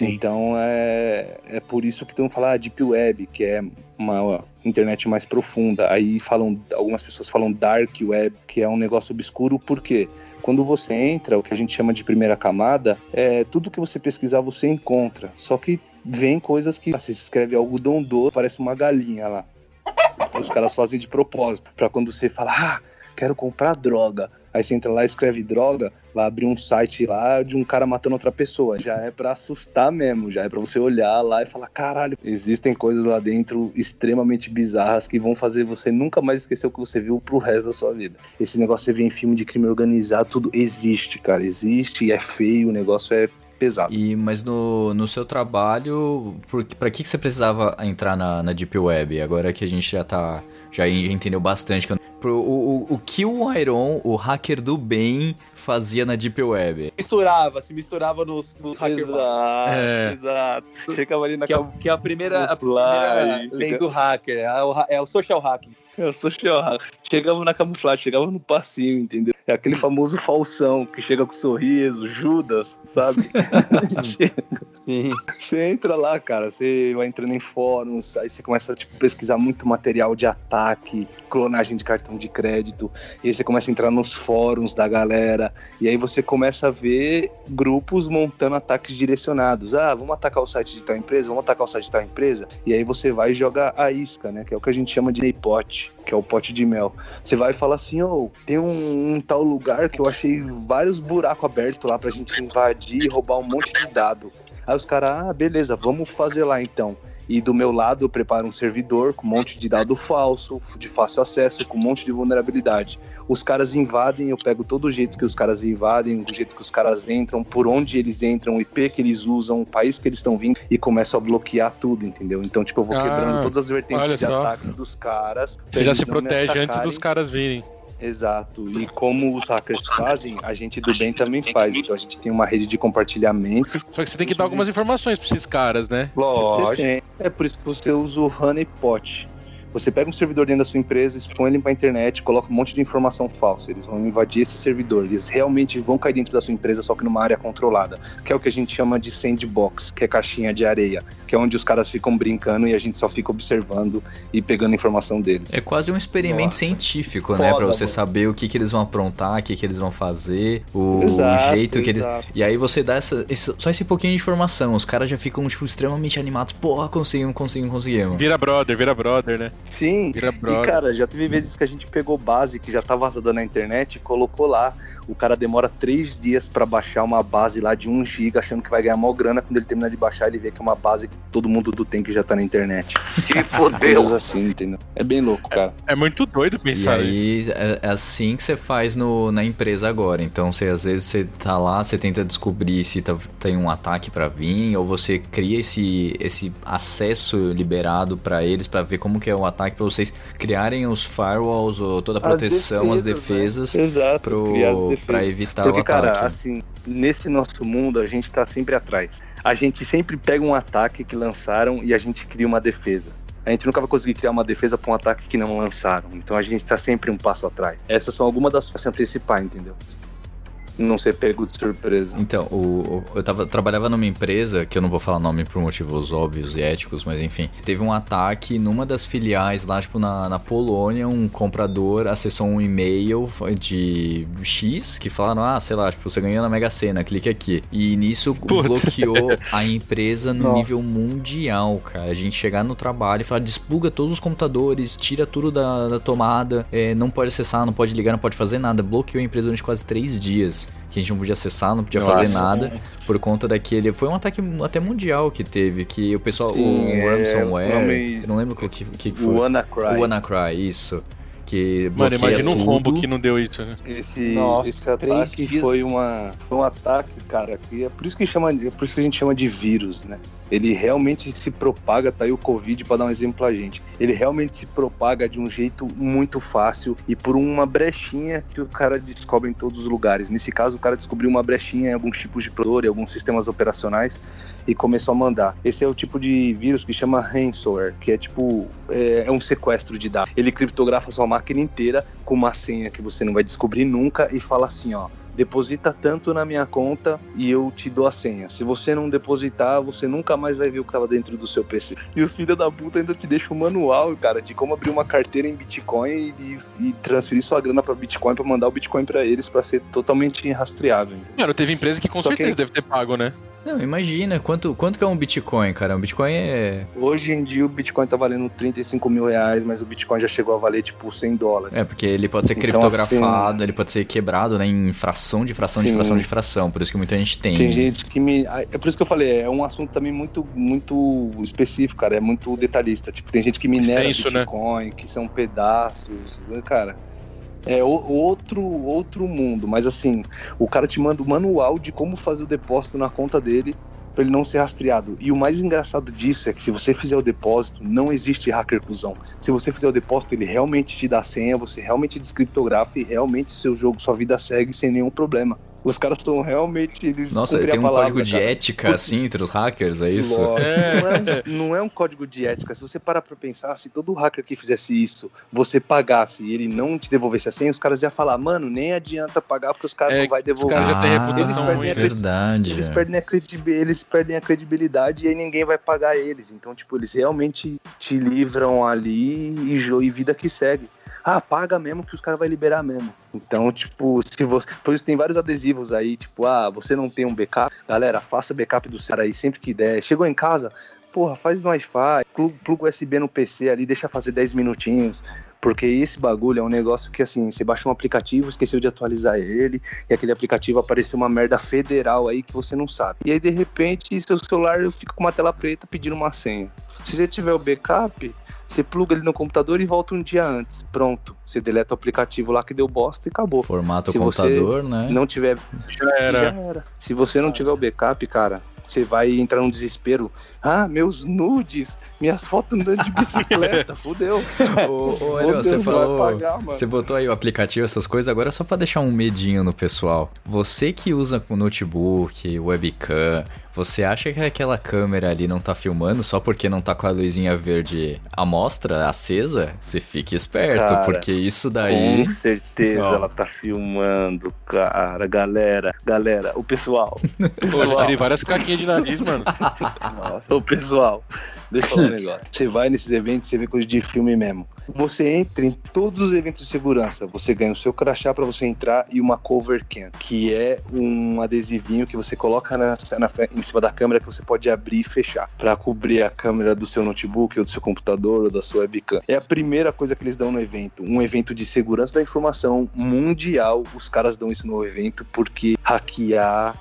Então é, é por isso que estão falando ah, Deep Web, que é uma internet mais profunda. Aí falam, algumas pessoas falam Dark Web, que é um negócio obscuro, por quê? Quando você entra, o que a gente chama de primeira camada, é tudo que você pesquisar você encontra. Só que vem coisas que você escreve algodão doce, parece uma galinha lá. Os caras fazem de propósito, para quando você fala, ah, quero comprar droga. Aí você entra lá escreve droga, vai abrir um site lá de um cara matando outra pessoa. Já é pra assustar mesmo, já é pra você olhar lá e falar: caralho, existem coisas lá dentro extremamente bizarras que vão fazer você nunca mais esquecer o que você viu pro resto da sua vida. Esse negócio você vê em filme de crime organizado, tudo existe, cara. Existe e é feio, o negócio é pesado. E, mas no, no seu trabalho, por, pra que, que você precisava entrar na, na Deep Web? Agora que a gente já tá. Já entendeu bastante eu, pro, o, o, o que o Iron, o hacker do bem, fazia na Deep Web. Misturava, se misturava nos, nos hackers. Exato, É. exato. Chegava ali na Que é, o- que é a primeira, a primeira lei fica- do hacker, é o, é o social hacking. Eu sou chiorra. Chegava na camuflagem, chegava no passinho, entendeu? É aquele famoso falsão que chega com sorriso, Judas, sabe? [LAUGHS] Sim. Você entra lá, cara, você vai entrando em fóruns, aí você começa a tipo, pesquisar muito material de ataque, clonagem de cartão de crédito, e aí você começa a entrar nos fóruns da galera, e aí você começa a ver grupos montando ataques direcionados. Ah, vamos atacar o site de tal empresa, vamos atacar o site de tal empresa, e aí você vai e joga a isca, né? Que é o que a gente chama de pot, que é o pote de mel. Você vai e fala assim, ô, tem um, um tal lugar que eu achei vários buracos abertos lá pra gente invadir e roubar um monte de dado. Aí os caras, ah, beleza, vamos fazer lá então. E do meu lado eu preparo um servidor com um monte de dado falso, de fácil acesso, com um monte de vulnerabilidade. Os caras invadem, eu pego todo o jeito que os caras invadem, o jeito que os caras entram, por onde eles entram, o IP que eles usam, o país que eles estão vindo, e começo a bloquear tudo, entendeu? Então, tipo, eu vou Ah, quebrando todas as vertentes de só. ataque dos caras. Você já se protege antes dos caras virem. Exato. E como os hackers fazem, a gente do bem também faz. Então a gente tem uma rede de compartilhamento. Só que você tem que dar algumas informações pra esses caras, né? Tem. É por isso que você usa o honeypot. Você pega um servidor dentro da sua empresa, expõe ele pra internet, coloca um monte de informação falsa. Eles vão invadir esse servidor. Eles realmente vão cair dentro da sua empresa, só que numa área controlada. Que é o que a gente chama de sandbox, que é caixinha de areia. Que é onde os caras ficam brincando e a gente só fica observando e pegando informação deles. É quase um experimento Nossa. científico, Foda, né? Pra você mano. saber o que, que eles vão aprontar, o que, que eles vão fazer, o, Exato, jeito que eles. E aí você dá essa, esse- só esse pouquinho de informação. Os caras já ficam, tipo, extremamente animados. Porra, conseguimos, conseguimos, conseguimos. Vira brother, vira brother, né? Sim, Vira E, brother. cara, já teve vezes que a gente pegou base que já tá vazada na internet e colocou lá. O cara demora três dias pra baixar uma base lá de 1 GB, achando que vai ganhar mó grana. Quando ele terminar de baixar, ele vê que é uma base que todo mundo do tem que já tá na internet. Se Coisas fodeu. assim, entendeu? É bem louco, cara. É muito doido E pensar nisso. aí é é assim que você faz no, na empresa agora. Então, você, às vezes você tá lá, você tenta descobrir se tá- tem um ataque pra vir, ou você cria esse, esse acesso liberado pra eles pra ver como que é o ataque, pra vocês criarem os firewalls ou toda a proteção, as defesas, criar as defesas. pra evitar Porque, o ataque. cara, assim, nesse nosso mundo, a gente tá sempre atrás. A gente sempre pega um ataque que lançaram e a gente cria uma defesa. A gente nunca vai conseguir criar uma defesa pra um ataque que não lançaram. Então a gente tá sempre um passo atrás. Essas são algumas das se antecipar, entendeu? Não ser pego de surpresa. Então, o, o- eu tava, trabalhava numa empresa, que eu não vou falar nome por motivos óbvios e éticos, mas enfim. Teve um ataque numa das filiais lá, tipo, na, na Polônia, um comprador acessou um e-mail de X que falaram, ah, sei lá, tipo, você ganhou na Mega Sena, clique aqui. E nisso Putz. bloqueou a [LAUGHS] empresa no Nossa. nível mundial, cara. A gente chegar no trabalho e falar, despluga todos os computadores, tira tudo da, da tomada, é, não pode acessar, não pode ligar, não pode fazer nada. Bloqueou a empresa durante quase três dias. Que a gente não podia acessar, não podia fazer Nossa. nada por conta daquele. Foi um ataque até mundial que teve, que o pessoal. Sim, o é, ransomware. Eu não lembro o que, que que O foi. WannaCry. O WannaCry, isso. Que Mano, imagina um tudo. rombo que não deu isso, né? Esse, Nossa, esse ataque dias. foi, uma, foi um ataque, cara, que é por isso que chama, é por isso que a gente chama de vírus, né? Ele realmente se propaga, tá aí o Covid para dar um exemplo pra gente. Ele realmente se propaga de um jeito muito fácil e por uma brechinha que o cara descobre em todos os lugares. Nesse caso, o cara descobriu uma brechinha em alguns tipos de produtor e alguns sistemas operacionais e começou a mandar. Esse é o tipo de vírus que chama ransomware, que é tipo é, é um sequestro de dados. Ele criptografa sua máquina inteira com uma senha que você não vai descobrir nunca e fala assim, ó, deposita tanto na minha conta e eu te dou a senha. Se você não depositar, você nunca mais vai ver o que estava dentro do seu PC. E os filhos da puta ainda te deixam um manual, cara, de como abrir uma carteira em Bitcoin e, e transferir sua grana para Bitcoin para mandar o Bitcoin para eles para ser totalmente rastreável. Mano, teve empresa que com Só que- certeza deve ter pago, né? Não, imagina, quanto, quanto que é um Bitcoin, cara? Um Bitcoin é. Hoje em dia o Bitcoin tá valendo 35 mil reais, mas o Bitcoin já chegou a valer tipo 100 dólares. É, porque ele pode ser Então, criptografado, assim, ele pode ser quebrado, né? Em fração de fração de Sim. fração de fração. Por isso que muita gente tem. Tem gente que me. É por isso que eu falei, é um assunto também muito, muito específico, cara. É muito detalhista. Tipo, tem gente que minera Extenso, né? Bitcoin, que são pedaços. né, Cara, é outro, outro mundo. Mas assim, o cara te manda o manual de como fazer o depósito na conta dele. pra ele não ser rastreado. E o mais engraçado disso é que se você fizer o depósito, não existe hacker cuzão. Se você fizer o depósito, ele realmente te dá a senha, você realmente descriptografa e realmente seu jogo, sua vida segue sem nenhum problema. Os caras são realmente. Eles Nossa, tem um palavra, código de cara. ética assim entre os hackers, é isso? Lógico. Não, é, não é um código de ética. Se você parar pra pensar, se todo hacker que fizesse isso, você pagasse e ele não te devolvesse a senha, os caras iam falar, mano, nem adianta pagar porque os caras É, não vai os devolver. caras já têm Ah, reputação ruim. né? verdade. Eles perdem, eles perdem a credibilidade e aí ninguém vai pagar eles. Então, tipo, eles realmente te livram ali e, jo- e vida que segue. Ah, paga mesmo que os caras vão liberar mesmo. Então, tipo, se você. Por isso tem vários adesivos aí, tipo, ah, você não tem um backup. Galera, faça backup do celular aí sempre que der. Chegou em casa, porra, faz no Wi-Fi, plu- pluga USB no PC ali, deixa fazer 10 minutinhos. Porque esse bagulho é um negócio que, assim, você baixa um aplicativo, esqueceu de atualizar ele, e aquele aplicativo apareceu uma merda federal aí que você não sabe. E aí, de repente, seu celular fica com uma tela preta pedindo uma senha. Se você tiver o backup, você pluga ele no computador e volta um dia antes. Pronto. Você deleta o aplicativo lá que deu bosta e acabou. Formata o Se você computador, né? Não tiver. Já era. Já era. Se você não tiver o backup, cara, você vai entrar num desespero. Ah, meus nudes, minhas fotos andando de bicicleta, [LAUGHS] fudeu. Ô, ô, Ariel, você falou. pagar. Você botou aí o aplicativo, essas coisas, agora é só pra deixar um medinho no pessoal. Você que usa com notebook, webcam, você acha que aquela câmera ali não tá filmando só porque não tá com a luzinha verde à mostra, acesa? Você fique esperto, Cara, porque isso daí. Com certeza ela tá filmando, cara. Galera, galera, o pessoal. [LAUGHS] Pô, eu já tirei várias caquinhas de nariz, mano. Nossa, ô pessoal, deixa eu falar um negócio. [LAUGHS] Você vai nesses eventos, você vê coisa de filme mesmo. Você entra em todos os eventos de segurança, você ganha o seu crachá pra você entrar e uma cover cam, que é um adesivinho que você coloca na, na em cima da câmera que você pode abrir e fechar Pra cobrir a câmera do seu notebook ou do seu computador ou da sua webcam. É a primeira coisa que eles dão no evento, um evento de segurança da informação mundial. Os caras dão isso no evento porque hackear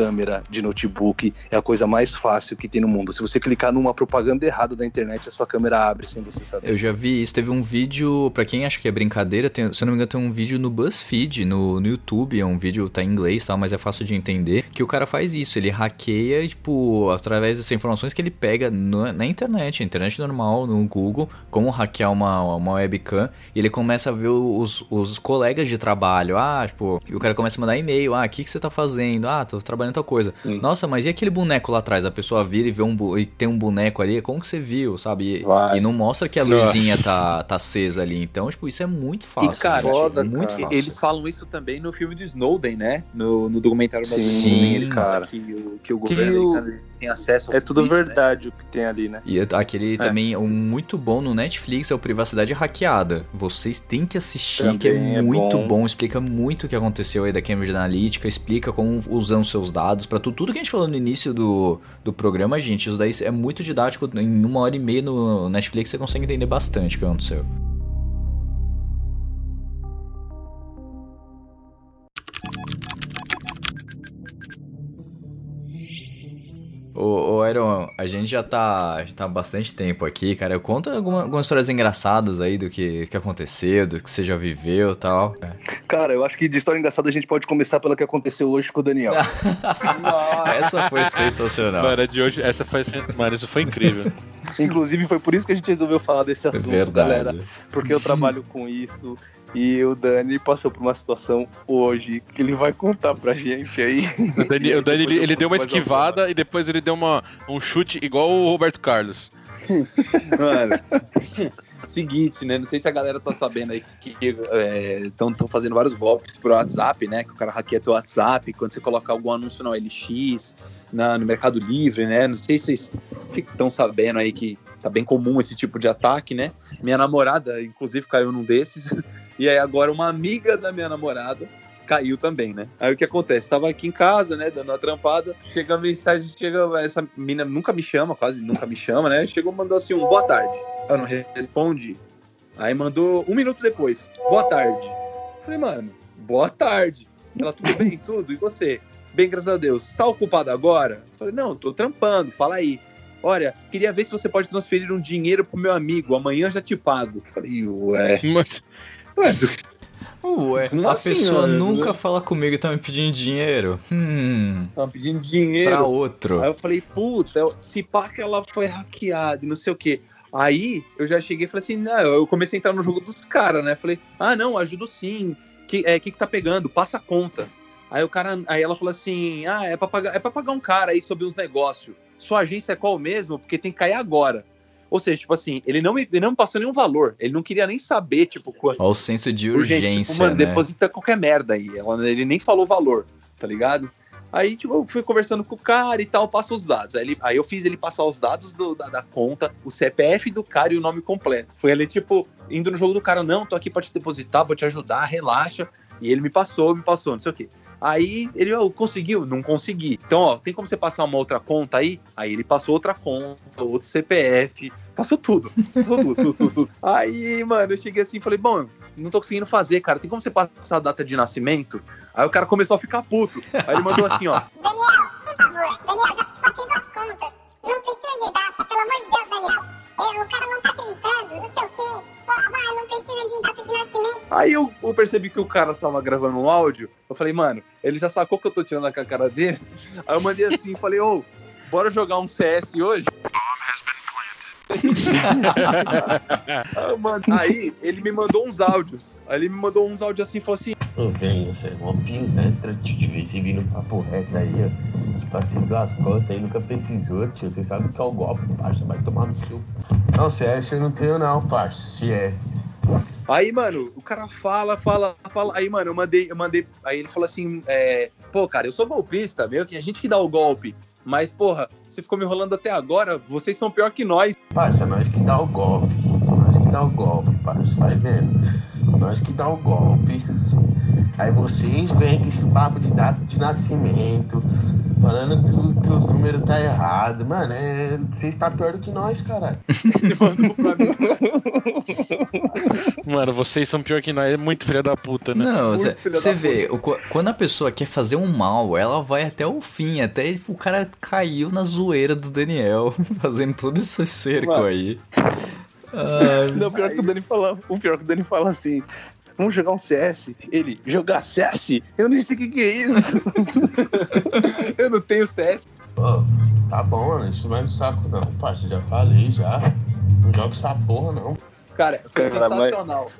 câmera de notebook é a coisa mais fácil que tem no mundo. Se você clicar numa propaganda errada da internet, a sua câmera abre sem você saber. Eu já vi isso, teve um vídeo, pra quem acha que é brincadeira, tem- se eu não me engano tem um vídeo no BuzzFeed, no, no YouTube, é um vídeo, tá em inglês, tá, mas é fácil de entender, que o cara faz isso, ele hackeia, tipo, através dessas informações que ele pega no- na internet, internet normal, no Google, como hackear uma, uma webcam, e ele começa a ver os, os colegas de trabalho, ah, tipo, e o cara começa a mandar e-mail, ah, o que, que você tá fazendo? Ah, tô trabalhando tal coisa. Nossa, mas e aquele boneco lá atrás? A pessoa vira e vê um, e tem um boneco ali, como que você viu, sabe? E, e não mostra que a luzinha tá, tá acesa ali. Então, tipo, isso é muito fácil. cara, gente, foda, muito cara. fácil. Eles falam isso também no filme do Snowden, né? No, no documentário do Sim, Snowden, ele cara. que o, que o Que governo o- americano tem acesso a É tudo isso, né? verdade o que tem ali, né? E aquele também, um muito bom no Netflix é o Privacidade Hackeada. Vocês têm que assistir, que é Também é muito bom. bom. Explica muito o que aconteceu aí da Cambridge Analytica, explica como usam seus dados pra tudo. Tudo que a gente falou no início do, do programa, gente, isso daí é muito didático. Em uma hora e meia no Netflix você consegue entender bastante o que aconteceu. Ô, ô Iron, a gente já tá, já tá há bastante tempo aqui, cara. Conta alguma- algumas histórias engraçadas aí do que, que aconteceu, do que você já viveu e tal. Cara, eu acho que de história engraçada a gente pode começar pela que aconteceu hoje com o Daniel. [LAUGHS] Essa foi sensacional. Mano, a de hoje, essa foi. Mano, isso foi incrível. Inclusive, foi por isso que a gente resolveu falar desse É assunto, verdade. galera. Porque eu trabalho com isso. E o Dani passou por uma situação hoje que ele vai contar pra gente aí. O Dani, o Dani, ele, ele deu uma esquivada e depois ele deu uma, um chute igual o Roberto Carlos. Mano, seguinte, né? Não sei se a galera tá sabendo aí que estão fazendo vários golpes pro WhatsApp, né? Que o cara hackeia teu WhatsApp, quando você coloca algum anúncio no LX, na, no Mercado Livre, né? Não sei se vocês estão sabendo aí que tá bem comum esse tipo de ataque, né? Minha namorada, inclusive, caiu num desses. E aí agora uma amiga da minha namorada caiu também, né? Aí o que acontece? Tava aqui em casa, né, dando uma trampada, chega a mensagem, chega essa menina nunca me chama, quase nunca me chama, né? Chegou, mandou assim um boa tarde. Eu não respondi. Aí mandou um minuto depois, boa tarde. Falei, mano, boa tarde. Ela, tudo bem, tudo? E você? Bem, graças a Deus. Tá ocupado agora? Falei, não, tô trampando, fala aí. Olha, queria ver se você pode transferir um dinheiro pro meu amigo, amanhã eu já te pago. Falei, ué. Mas- [LAUGHS] Ué, tu- Ué, Como a assim, pessoa mano? nunca fala comigo e tá me pedindo dinheiro. Hum, Tava pedindo dinheiro. pra outro. Aí eu falei, puta, se pá que ela foi hackeada e não sei o quê. Aí eu já cheguei e falei assim, não, eu comecei a entrar no jogo dos caras, né? Falei, ah, não, ajudo sim. Que, é, que que tá pegando? Passa a conta. Aí o cara, aí ela falou assim, ah, é pra pagar, é pra pagar um cara aí sobre uns negócios. Sua agência é qual mesmo? Porque tem que cair agora. Ou seja, tipo assim, ele não me, ele não me passou nenhum valor. Ele não queria nem saber, tipo, quanto. Olha o senso de Urgência, urgência, tipo, mano, né? deposita qualquer merda aí. Ele nem falou valor, tá ligado? Aí, tipo, eu fui conversando com o cara e tal, passa os dados. Aí, ele- aí eu fiz ele passar os dados do- da, da conta, o CPF do cara e o nome completo. Foi ele, tipo, indo no jogo do cara, não, tô aqui pra te depositar, vou te ajudar, relaxa. E ele me passou, me passou, não sei o quê. Aí ele, ó, conseguiu? Não consegui. Então, ó, tem como você passar uma outra conta aí? Aí ele passou outra conta, outro CPF, passou tudo. Passou tudo, tudo, tudo, tudo. [LAUGHS] Aí, mano, eu cheguei assim e falei, bom, não tô conseguindo fazer, cara. Tem como você passar a data de nascimento? Aí o cara começou a ficar puto. Aí ele mandou assim, ó. [LAUGHS] Daniel, por favor, Daniel, já te passei duas contas. Não precisa de data, pelo amor de Deus, Daniel. É, o cara não tá acreditando, não sei o quê. Ah, vai, não precisa de data de nascimento. Aí eu, eu percebi que o cara tava gravando um áudio. Eu falei, mano, ele já sacou que eu tô tirando com a cara dele. Aí eu mandei assim, falei, ô, bora jogar um CS hoje? mando- aí ele me mandou uns áudios. Aí ele me mandou uns áudios assim e falou assim: Ô, velho, você é uma pilantra, tio, de vez em vindo papo reto aí, ó. Tipo assim, duas contas aí, nunca precisou, tio. Você sabe que é o golpe, parça, vai tomar no seu. Não, CS eu não tenho não, parça, CS. Aí, mano, o cara fala, fala, fala. Aí, mano, eu mandei, eu mandei. Aí ele falou assim: é, pô, cara, eu sou golpista, meu, que a gente que dá o golpe. Mas, porra, você ficou me enrolando até agora, vocês são pior que nós. Parça, nós que dá o golpe. Nós que dá o golpe, parça, vai vendo? Nós que dá o golpe. Aí vocês vêm com esse papo de data de nascimento, falando que, o- que os números tá errado. Mano, é, vocês tá pior do que nós, caralho. [LAUGHS] Mano, vocês são pior que nós. É muito filha da puta, né? Não, você vê, o quando a pessoa quer fazer um mal, ela vai até o fim, até tipo, o cara caiu na zoeira do Daniel, [LAUGHS] fazendo todo esse cerco Mano. aí. Ai, Não, pior que o Dani fala, o pior que o Dani fala assim. Vamos jogar um CS? Ele, jogar CS? Eu nem sei o que, que é isso. [LAUGHS] Eu não tenho CS. Ô, tá bom, mano, isso não é no saco não, parça. Já falei já. Não joga essa porra, não. Cara, foi Cara, mas- sensacional.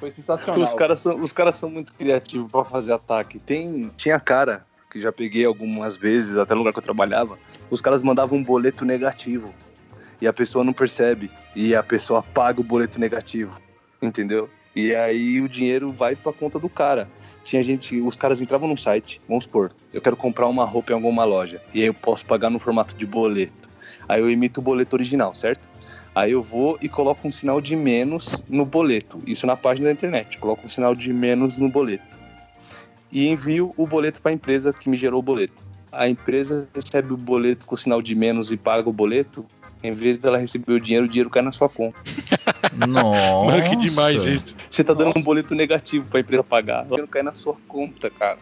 Foi sensacional. Os caras são, os caras são muito criativos pra fazer ataque. Tem, tinha cara que já peguei algumas vezes, até no lugar que eu trabalhava. Os caras mandavam um boleto negativo e a pessoa não percebe e a pessoa paga o boleto negativo, entendeu? E aí o dinheiro vai pra conta do cara. Tinha gente, os caras entravam num site, vamos supor, eu quero comprar uma roupa em alguma loja e aí eu posso pagar no formato de boleto. Aí eu emito o boleto original, certo? Aí eu vou e coloco um sinal de menos no boleto. Isso na página da internet. Coloco um sinal de menos no boleto. E envio o boleto para a empresa que me gerou o boleto. A empresa recebe o boleto com o sinal de menos e paga o boleto. Em vez dela receber o dinheiro, o dinheiro cai na sua conta. nossa. Mano, que demais isso. Você tá dando um boleto negativo para a empresa pagar. O dinheiro cai na sua conta, cara.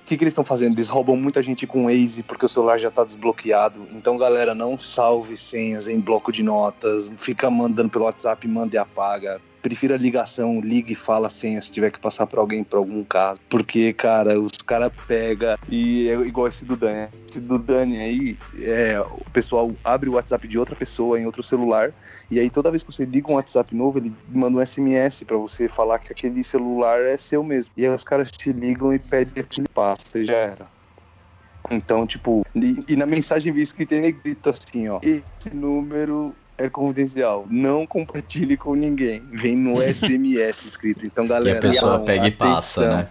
O que, que eles estão fazendo? Eles roubam muita gente com Waze porque o celular já tá desbloqueado. Então, galera, não salve senhas em bloco de notas. Fica mandando pelo WhatsApp, manda e apaga. Prefira ligação, liga e fala a senha se tiver que passar pra alguém por algum caso. Porque, cara, os caras pegam e é igual esse do Dani. Esse do Dani aí, é, o pessoal abre o WhatsApp de outra pessoa em outro celular. E aí, toda vez que você liga um WhatsApp novo, ele manda um SMS pra você falar que aquele celular é seu mesmo. E aí os caras te ligam e pedem aquele passo, já era. Então, tipo, e, e na mensagem vem escrito em negrito assim, ó. Esse número é confidencial. Não compartilhe com ninguém. Vem no [LAUGHS] SMS escrito. Então, E galera. a pessoa atenção, pega e passa, atenção. né?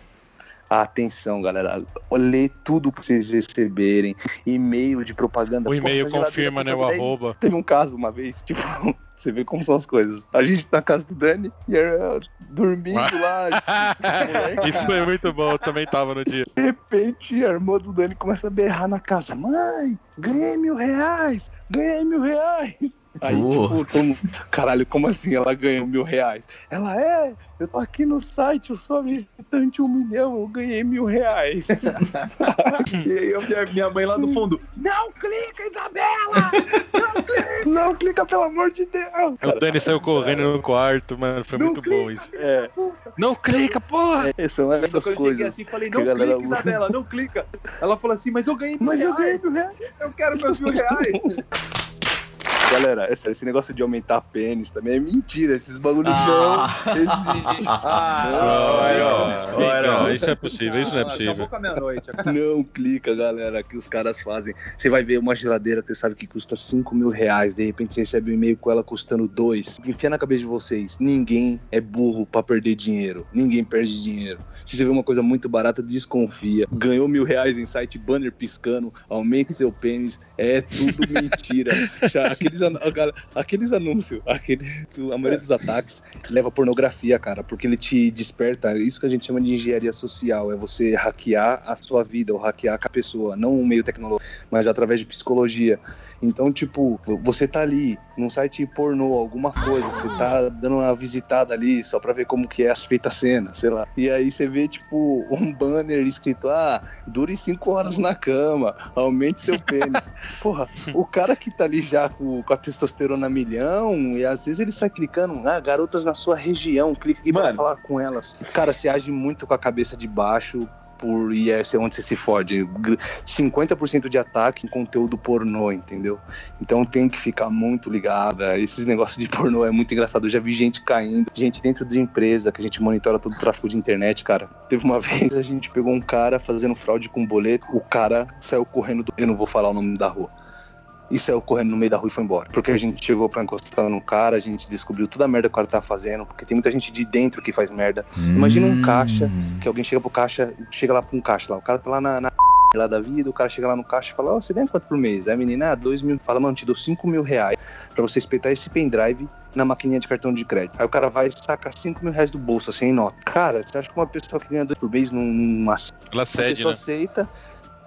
Atenção, galera. Lê tudo que vocês receberem. E-mail de propaganda. O e-mail confirma, né? O custa 10 arroba. Teve um caso uma vez, tipo, [LAUGHS] você vê como são as coisas. A gente tá na casa do Dani e eu dormindo lá. moleque, [LAUGHS] Isso foi muito bom, eu também tava no dia. de repente, a irmã do Dani começa a berrar na casa: Mãe, ganhei mil reais, ganhei mil reais. Aí, tipo, todo mundo, caralho, como assim ela ganhou mil reais? Ela é, eu tô aqui no site, eu sou a visitante um milhão, eu ganhei mil reais. [LAUGHS] E aí eu vi a minha mãe lá no fundo. Não clica, Isabela! [LAUGHS] Não, clica, pelo amor de Deus. O Dani saiu correndo no quarto, mano. Foi Não muito bom isso. É, Não clica, porra! é, são essas eu cheguei coisas. assim, falei, não clica, usa. Isabela, não clica. Ela falou assim, mas eu ganhei mil Mas eu reais. ganhei mil reais. Eu quero meus mil reais. [LAUGHS] Galera, esse negócio de aumentar pênis também é mentira. Esses bagulhos Ah. não existem. [LAUGHS] Ah, Não, não, não. Não, isso é possível, isso não é possível. Não clica, galera, que os caras fazem. Você vai ver uma geladeira, você sabe que custa 5 mil reais. De repente você recebe um e-mail com ela custando 2. Enfia na cabeça de vocês: ninguém é burro pra perder dinheiro. Ninguém perde dinheiro. Se você vê uma coisa muito barata, desconfia. Ganhou mil reais em site banner piscando, aumente seu pênis. É tudo mentira. [LAUGHS] Já Aqueles, an- cara, aqueles anúncios, aquele, que a maioria dos ataques leva pornografia, cara, porque ele te desperta. Isso que a gente chama de engenharia social, é você hackear a sua vida, ou hackear a pessoa, não um meio tecnológico, mas através de psicologia. Então, tipo, você tá ali num site pornô, alguma coisa, você tá dando uma visitada ali só pra ver como que é a feita a cena, sei lá. E aí você vê, tipo, um banner escrito, ah, dure cinco horas na cama, aumente seu pênis. [LAUGHS] Porra, o cara que tá ali já com, com a testosterona milhão, e às vezes ele sai clicando, ah, garotas na sua região, clica aqui pra Mano. falar com elas. Cara, você age muito com a cabeça de baixo, por, e é onde você se fode. Gr- 50% de ataque em conteúdo pornô, entendeu? Então tem que ficar muito ligada. Esses negócios de pornô é muito engraçado. Eu já vi gente caindo, gente dentro de empresa, que a gente monitora todo o tráfego de internet, cara. Teve uma [LAUGHS] vez a gente pegou um cara fazendo fraude com boleto, o cara saiu correndo do. Eu não vou falar o nome da rua. E saiu correndo no meio da rua e foi embora. Porque a gente chegou pra encostar no cara, a gente descobriu toda a merda que o cara tá fazendo, porque tem muita gente de dentro que faz merda. Imagina um caixa, que alguém chega pro caixa, chega lá pra um caixa lá, o cara tá lá na, na lá da vida, o cara chega lá no caixa e fala, ó, você ganha quanto por mês? Aí a menina, ah, dois mil, fala, mano, te dou cinco mil reais pra você espetar esse pendrive na maquininha de cartão de crédito. Aí o cara vai sacar cinco mil reais do bolso, sem nota. Cara, você acha que uma pessoa que ganha dois por mês num- numa Ela a cede, pessoa né? aceita,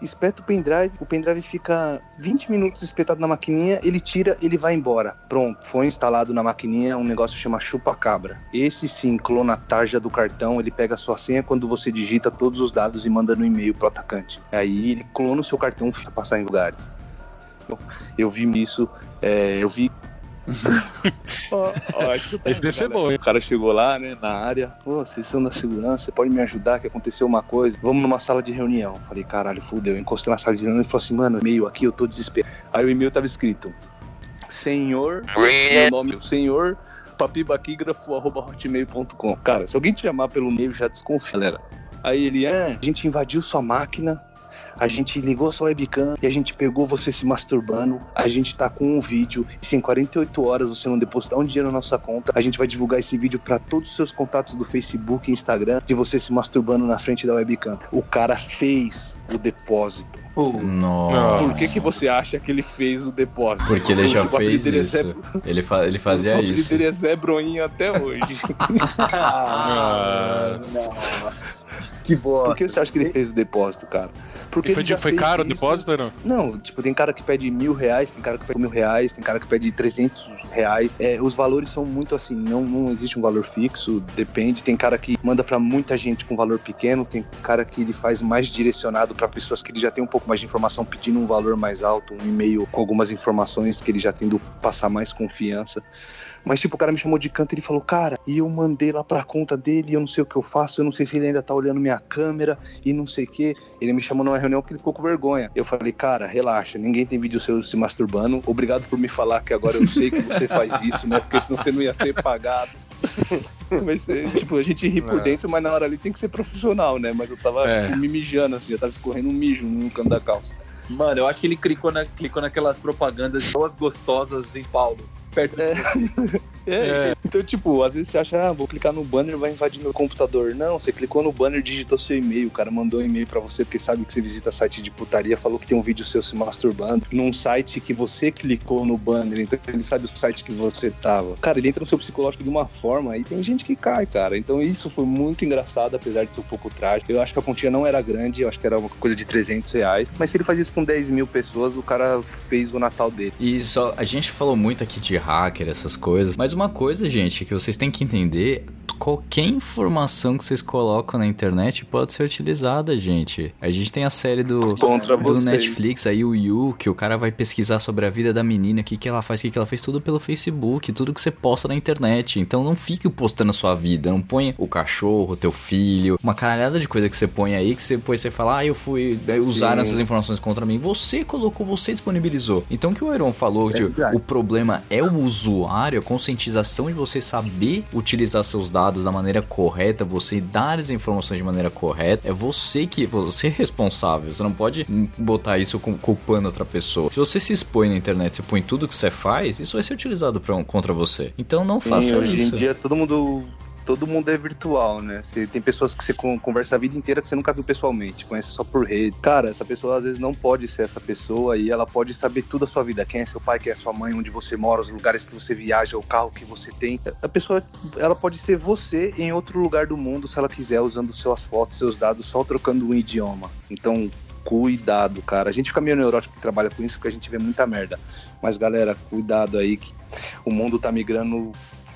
espeta o pendrive, o pendrive fica 20 minutos espetado na maquininha, ele tira, ele vai embora. Pronto, foi instalado na maquininha um negócio que chama chupa-cabra. Esse sim clona a tarja do cartão, ele pega a sua senha quando você digita todos os dados e manda no e-mail pro atacante. Aí ele clona o seu cartão e fica passar em lugares. Eu, eu vi isso, é, eu vi. [LAUGHS] Ó, ó, Esse deve ser bom, hein? O cara chegou lá, né, na área. Pô, vocês são da segurança, você pode me ajudar que aconteceu uma coisa. Vamos numa sala de reunião. Falei, caralho, fudeu. Eu encostei na sala de reunião e falou assim, mano, e-mail aqui, eu tô desesperado. Aí o e-mail tava escrito: Senhor, meu nome, senhor papibaquígrafo.hotmail.com. Cara, se alguém te chamar pelo e-mail, já desconfia, galera. Aí ele, ah, a gente invadiu sua máquina, a gente ligou sua webcam e a gente pegou você se masturbando. A gente tá com um vídeo e se em 48 horas você não depositar um dinheiro na nossa conta, a gente vai divulgar esse vídeo pra todos os seus contatos do Facebook e Instagram de você se masturbando na frente da webcam. O cara fez o depósito. Nossa. Por que, que você acha que ele fez o depósito? Porque ele já O apelido fez é isso. Zé- Ele, fa ele o fazia apelido isso. dele é Zé Broinho até hoje. Ah, [LAUGHS] nossa. Que boa. Por que você acha que ele fez o depósito, cara? Porque E foi, ele já foi caro o isso- depósito ou não? Não, tipo, tem cara que pede mil reais, tem cara que pede mil reais, tem cara que pede 300 reais. É, os valores são muito assim, não, não existe um valor fixo, depende. Tem cara que manda pra muita gente com valor pequeno, tem cara que ele faz mais direcionado pra pessoas que ele já tem um pouco mais de informação pedindo um valor mais alto, um e-mail com algumas informações que ele já tendo passar mais confiança. Mas, tipo, o cara me chamou de canto e ele falou, cara, e eu mandei lá pra conta dele, eu não sei o que eu faço, eu não sei se ele ainda tá olhando minha câmera e não sei o que. Ele me chamou numa reunião porque ele ficou com vergonha. Eu falei, cara, relaxa, ninguém tem vídeo seu se masturbando. Obrigado por me falar que agora eu sei que você faz isso, né? Porque senão você não ia ter pagado. [LAUGHS] Mas, tipo, a gente ri por É. dentro, mas na hora ali tem que ser profissional, né? Mas eu tava É. tipo, me mijando, assim, já tava escorrendo um mijo no canto da calça. Mano, eu acho que ele clicou, na, clicou naquelas propagandas de boas gostosas em Paulo. Perto É. [LAUGHS] É, Então, tipo, às vezes você acha, ah, vou clicar no banner vai invadir meu computador. Não, você clicou no banner, digitou seu e-mail, o cara mandou um e-mail pra você porque sabe que você visita site de putaria, falou que tem um vídeo seu se masturbando num site que você clicou no banner, então ele sabe o site que você tava. Cara, ele entra no seu psicológico de uma forma e tem gente que cai, cara. Então isso foi muito engraçado, apesar de ser um pouco trágico. Eu acho que a continha não era grande, eu acho que era uma coisa de 300 reais. Mas se ele faz isso com 10 mil pessoas, o cara fez o Natal dele. E só, a gente falou muito aqui de hacker, essas coisas, mas uma coisa, gente, que vocês têm que entender, qualquer informação que vocês colocam na internet pode ser utilizada, gente. A gente tem a série do, Contra do vocês. Netflix, aí o Yu, que o cara vai pesquisar sobre a vida da menina, o que, que ela faz, o que, que ela fez, tudo pelo Facebook, tudo que você posta na internet. Então não fique postando a sua vida, não ponha o cachorro, teu filho, uma caralhada de coisa que você põe aí, que você, depois você fala, ah, eu fui, eh, Sim. essas informações contra mim. Você colocou, você disponibilizou. Então o que o Iron falou, de, verdade. o problema é o usuário, a conscientização de você saber utilizar seus dados da maneira correta, você dar as informações de maneira correta, é você que você é responsável. Você não pode botar isso culpando outra pessoa. Se você se expõe na internet, você põe tudo que você faz, isso vai ser utilizado pra, contra você. Então não faça Sim, hoje isso. em dia todo mundo todo mundo é virtual, né? Você, tem pessoas que você con- conversa a vida inteira que você nunca viu pessoalmente, conhece só por rede. Cara, essa pessoa às vezes não pode ser essa pessoa e ela pode saber tudo da sua vida. Quem é seu pai, quem é sua mãe, onde você mora, os lugares que você viaja, o carro que você tem. A pessoa, ela pode ser você em outro lugar do mundo se ela quiser, usando suas fotos, seus dados, só trocando um idioma. Então, cuidado, cara. A gente fica meio neurótico que trabalha com isso porque a gente vê muita merda. Mas, galera, cuidado aí que o mundo tá migrando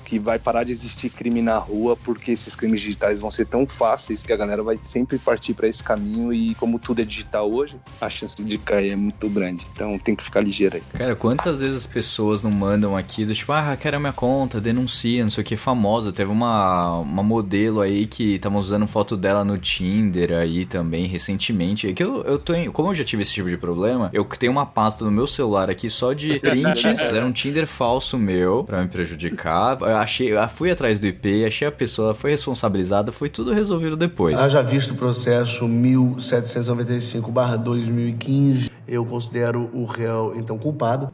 que vai parar de existir crime na rua porque esses crimes digitais vão ser tão fáceis que a galera vai sempre partir para esse caminho e como tudo é digital hoje, a chance de cair é muito grande. Então tem que ficar ligeiro aí. Cara, quantas vezes as pessoas não mandam aqui do tipo, ah, quero a minha conta, denuncia, não sei o que, famosa. Teve uma, uma modelo aí que estavam usando foto dela no Tinder aí também, recentemente. É que eu, eu tô em, como eu já tive esse tipo de problema, eu tenho uma pasta no meu celular aqui só de prints, era um Tinder falso meu, pra me prejudicar. Achei, fui atrás do IP, achei a pessoa, foi responsabilizada, foi tudo resolvido depois. Haja visto o processo 1795-2015, eu considero o réu, então, culpado.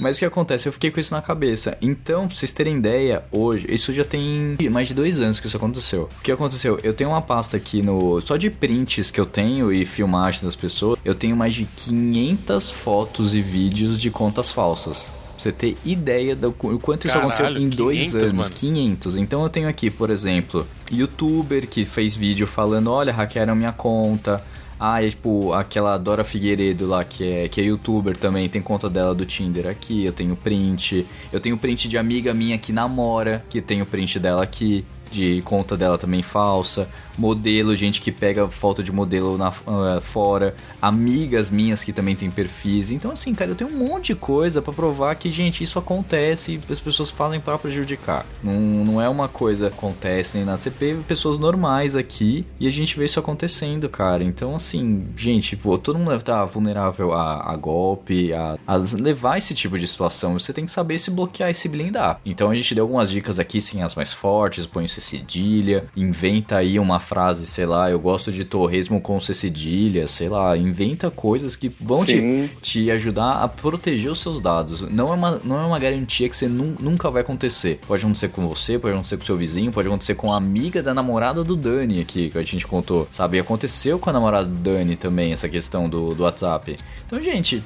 Mas o que acontece? Eu fiquei com isso na cabeça. Então, pra vocês terem ideia, hoje, isso já tem mais de dois anos que isso aconteceu. O que aconteceu? Eu tenho uma pasta aqui no. Só de prints que eu tenho e filmagens das pessoas, eu tenho mais de 500 fotos e vídeos de contas falsas. Pra você ter ideia do quanto isso Caralho, aconteceu em dois 500, anos. mano. 500. Então eu tenho aqui, por exemplo, youtuber que fez vídeo falando: olha, hackearam minha conta. Ah, é tipo aquela Dora Figueiredo lá, que é, que é youtuber também, tem conta dela do Tinder aqui, eu tenho print. Eu tenho print de amiga minha que namora, que tem o print dela aqui, de conta dela também falsa. Modelo, gente que pega foto de modelo na, ah, fora. Amigas minhas que também tem perfis. Então, assim, cara, eu tenho um monte de coisa pra provar que, gente, isso acontece e as pessoas fazem pra prejudicar. Não, não é uma coisa que acontece nem nada. Você pessoas normais aqui e a gente vê isso acontecendo, cara. Então, assim, gente, pô, todo mundo tá vulnerável a, a golpe, a, a levar esse tipo de situação. Você tem que saber se bloquear e se blindar. Então, a gente deu algumas dicas aqui, sem as mais fortes, põe C cedilha, inventa aí uma frase, sei lá, eu gosto de torresmo com C cedilha, sei lá, inventa coisas que vão te, Sim. te ajudar a proteger os seus dados. Não é uma, não é uma garantia que você nu- nunca vai acontecer. Pode acontecer com você, pode acontecer com seu vizinho, pode acontecer com a amiga da namorada do Dani aqui, que a gente contou. Sabe? E aconteceu com a namorada do Dani também, essa questão do, do WhatsApp. Então, gente,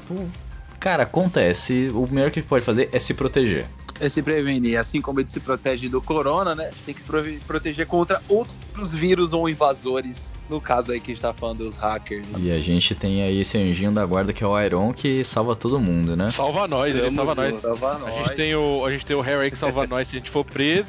cara, acontece. O melhor que pode fazer é se proteger. É se prevenir. Assim como ele se protege do corona, né? Tem que se proteger contra outros vírus ou invasores. No caso aí que a gente tá falando dos hackers. né? E a gente tem aí esse anjinho da guarda que é o Iron que salva todo mundo, né? Salva nós, ele salva nós. Salva A nós. gente, tem o, a gente tem o Harry que salva [LAUGHS] nós se a gente for preso.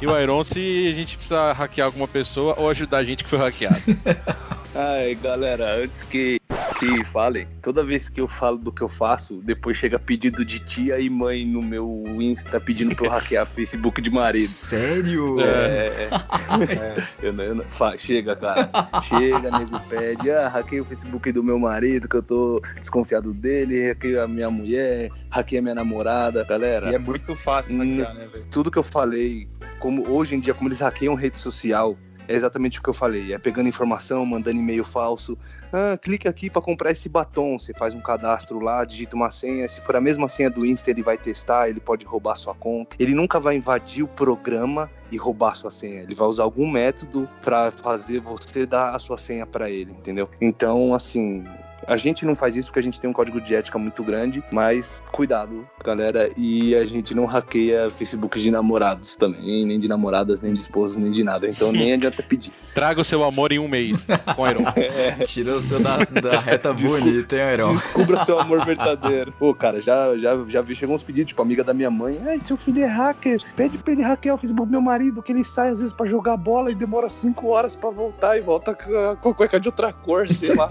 e o Iron se a gente precisar hackear alguma pessoa ou ajudar a gente que foi hackeado. [LAUGHS] Ai, galera, antes que, que falem, toda vez que eu falo do que eu faço, depois chega pedido de tia e mãe no meu Insta pedindo pra eu hackear [LAUGHS] Facebook de marido. Sério? É, é. Eu não- eu não- fa- chega, cara. Chega, nego pede. Ah, hackei o Facebook do meu marido, que eu tô desconfiado dele, hackei a minha mulher, hackei a minha namorada. Galera, E é muito fácil Hum. hackear, né, velho? tudo que eu falei, como hoje em dia, como eles hackeiam rede social, é exatamente o que eu falei. É pegando informação, mandando e-mail falso. Ah, clica aqui para comprar esse batom. Você faz um cadastro lá, digita uma senha. Se for a mesma senha do Insta, ele vai testar, ele pode roubar sua conta. Ele nunca vai invadir o programa e roubar sua senha. Ele vai usar algum método para fazer você dar a sua senha para ele, entendeu? Então, assim, a gente não faz isso porque a gente tem um código de ética muito grande, mas cuidado, galera. E a gente não hackeia Facebook de namorados também, nem de namoradas, nem de esposos, nem de nada. Então nem [LAUGHS] adianta pedir. Traga o seu amor em um mês com Iron. [LAUGHS] Tirou o seu da, da reta bonita, hein, Iron? Descubra seu amor [LAUGHS] verdadeiro. Pô, cara, já, já, já vi, chegou uns pedidos, tipo, amiga da minha mãe. Ai, seu filho é hacker. Pede pra ele hackear o Facebook do meu marido, que ele sai às vezes pra jogar bola e demora cinco horas pra voltar e volta com a cueca de outra cor, sei lá.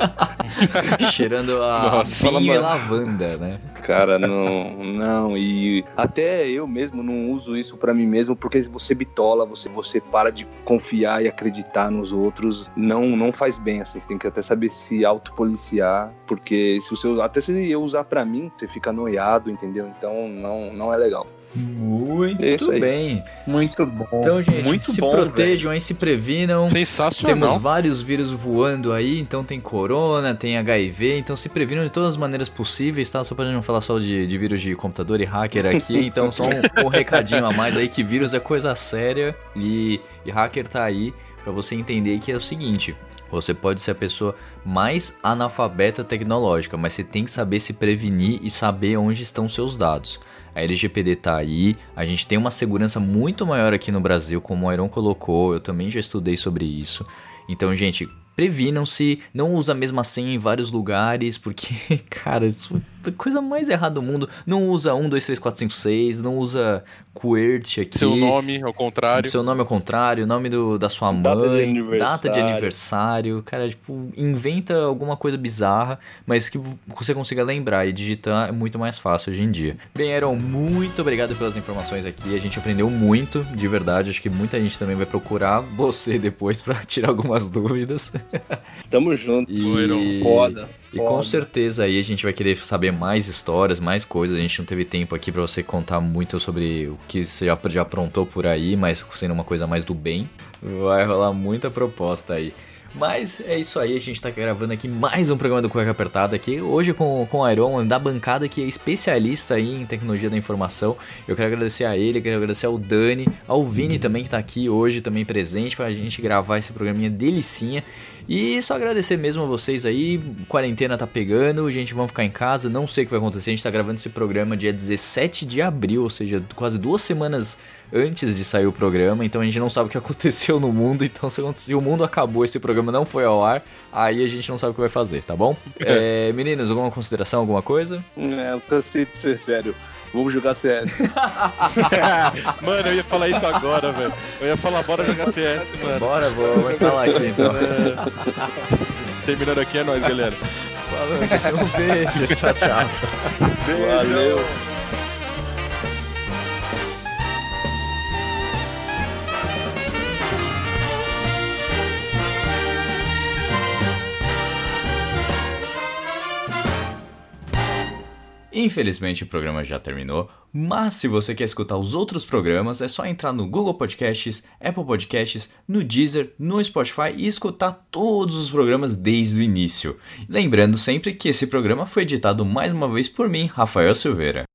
Cheirando a [LAUGHS] Nossa, e lavanda, né? Cara, não, não. E até eu mesmo não uso isso pra mim mesmo, porque você bitola, você, você para de confiar e acreditar nos outros. Não, não faz bem, assim. Você tem que até saber se autopoliciar, porque se você até se eu usar pra mim, você fica noiado, entendeu? Então não, não é legal. Muito É bem. Muito bom. Então, gente, Muito se bom, protejam aí, se previnam. Temos Sensacional. vários vírus voando aí, então tem corona, tem HIV, então se previnam de todas as maneiras possíveis, tá? Só pra gente não falar só de, de vírus de computador e hacker aqui, [LAUGHS] então só um, um recadinho a mais aí que vírus é coisa séria e, e hacker tá aí pra você entender que é o seguinte. Você pode ser a pessoa mais analfabeta tecnológica, mas você tem que saber se prevenir e saber onde estão seus dados. A LGPD tá aí, a gente tem uma segurança muito maior aqui no Brasil, como o Iron colocou, eu também já estudei sobre isso. Então, gente, previnam-se, não usa a mesma senha em vários lugares, porque, [LAUGHS] cara, isso coisa mais errada do mundo. Não usa 1, 2, 3, 4, 5, 6, não usa QWERTY aqui. Seu nome, ao contrário. Seu nome ao contrário, nome do, da sua Data de mãe, aniversário. data de aniversário. Cara, tipo, inventa alguma coisa bizarra, mas que você consiga lembrar e digitar é muito mais fácil hoje em dia. Bem, Aaron, muito obrigado pelas informações aqui. A gente aprendeu muito, de verdade. Acho que muita gente também vai procurar você [LAUGHS] depois pra tirar algumas dúvidas. Tamo junto. E, Foda. e com certeza aí a gente vai querer saber mais histórias, mais coisas. A gente não teve tempo aqui pra você contar muito sobre o que você já, já aprontou por aí, mas sendo uma coisa mais do bem. Vai rolar muita proposta aí. Mas é isso aí, a gente tá gravando aqui mais um programa do Cueca Apertada aqui. Hoje com, com o Iron, da bancada que é especialista aí em tecnologia da informação. Eu quero agradecer a ele, quero agradecer ao Dani, ao Vini também que tá aqui hoje, também presente, pra gente gravar esse programinha delicinha. E só agradecer mesmo a vocês aí. Quarentena tá pegando, gente, vamos ficar em casa. Não sei o que vai acontecer. A gente tá gravando esse programa dia 17 de abril, ou seja, quase duas semanas antes de sair o programa. Então a gente não sabe o que [LAUGHS] aconteceu no mundo. Então se, se o mundo acabou, esse programa não foi ao ar, aí a gente não sabe o que vai fazer, tá bom? [LAUGHS] É, meninos, alguma consideração, alguma coisa? É, eu cansei de ser sério. Vamos jogar CS. [LAUGHS] Mano, eu ia falar isso agora, velho. Eu ia falar, bora jogar CS, mano. Bora, vou, vou instalar aqui então. [LAUGHS] Terminando aqui é nóis, galera. Falou, gente, um beijo, tchau, tchau. Valeu. Infelizmente o programa já terminou, mas se você quer escutar os outros programas, é só entrar no Google Podcasts, Apple Podcasts, no Deezer, no Spotify e escutar todos os programas desde o início. Lembrando sempre que esse programa foi editado mais uma vez por mim, Rafael Silveira.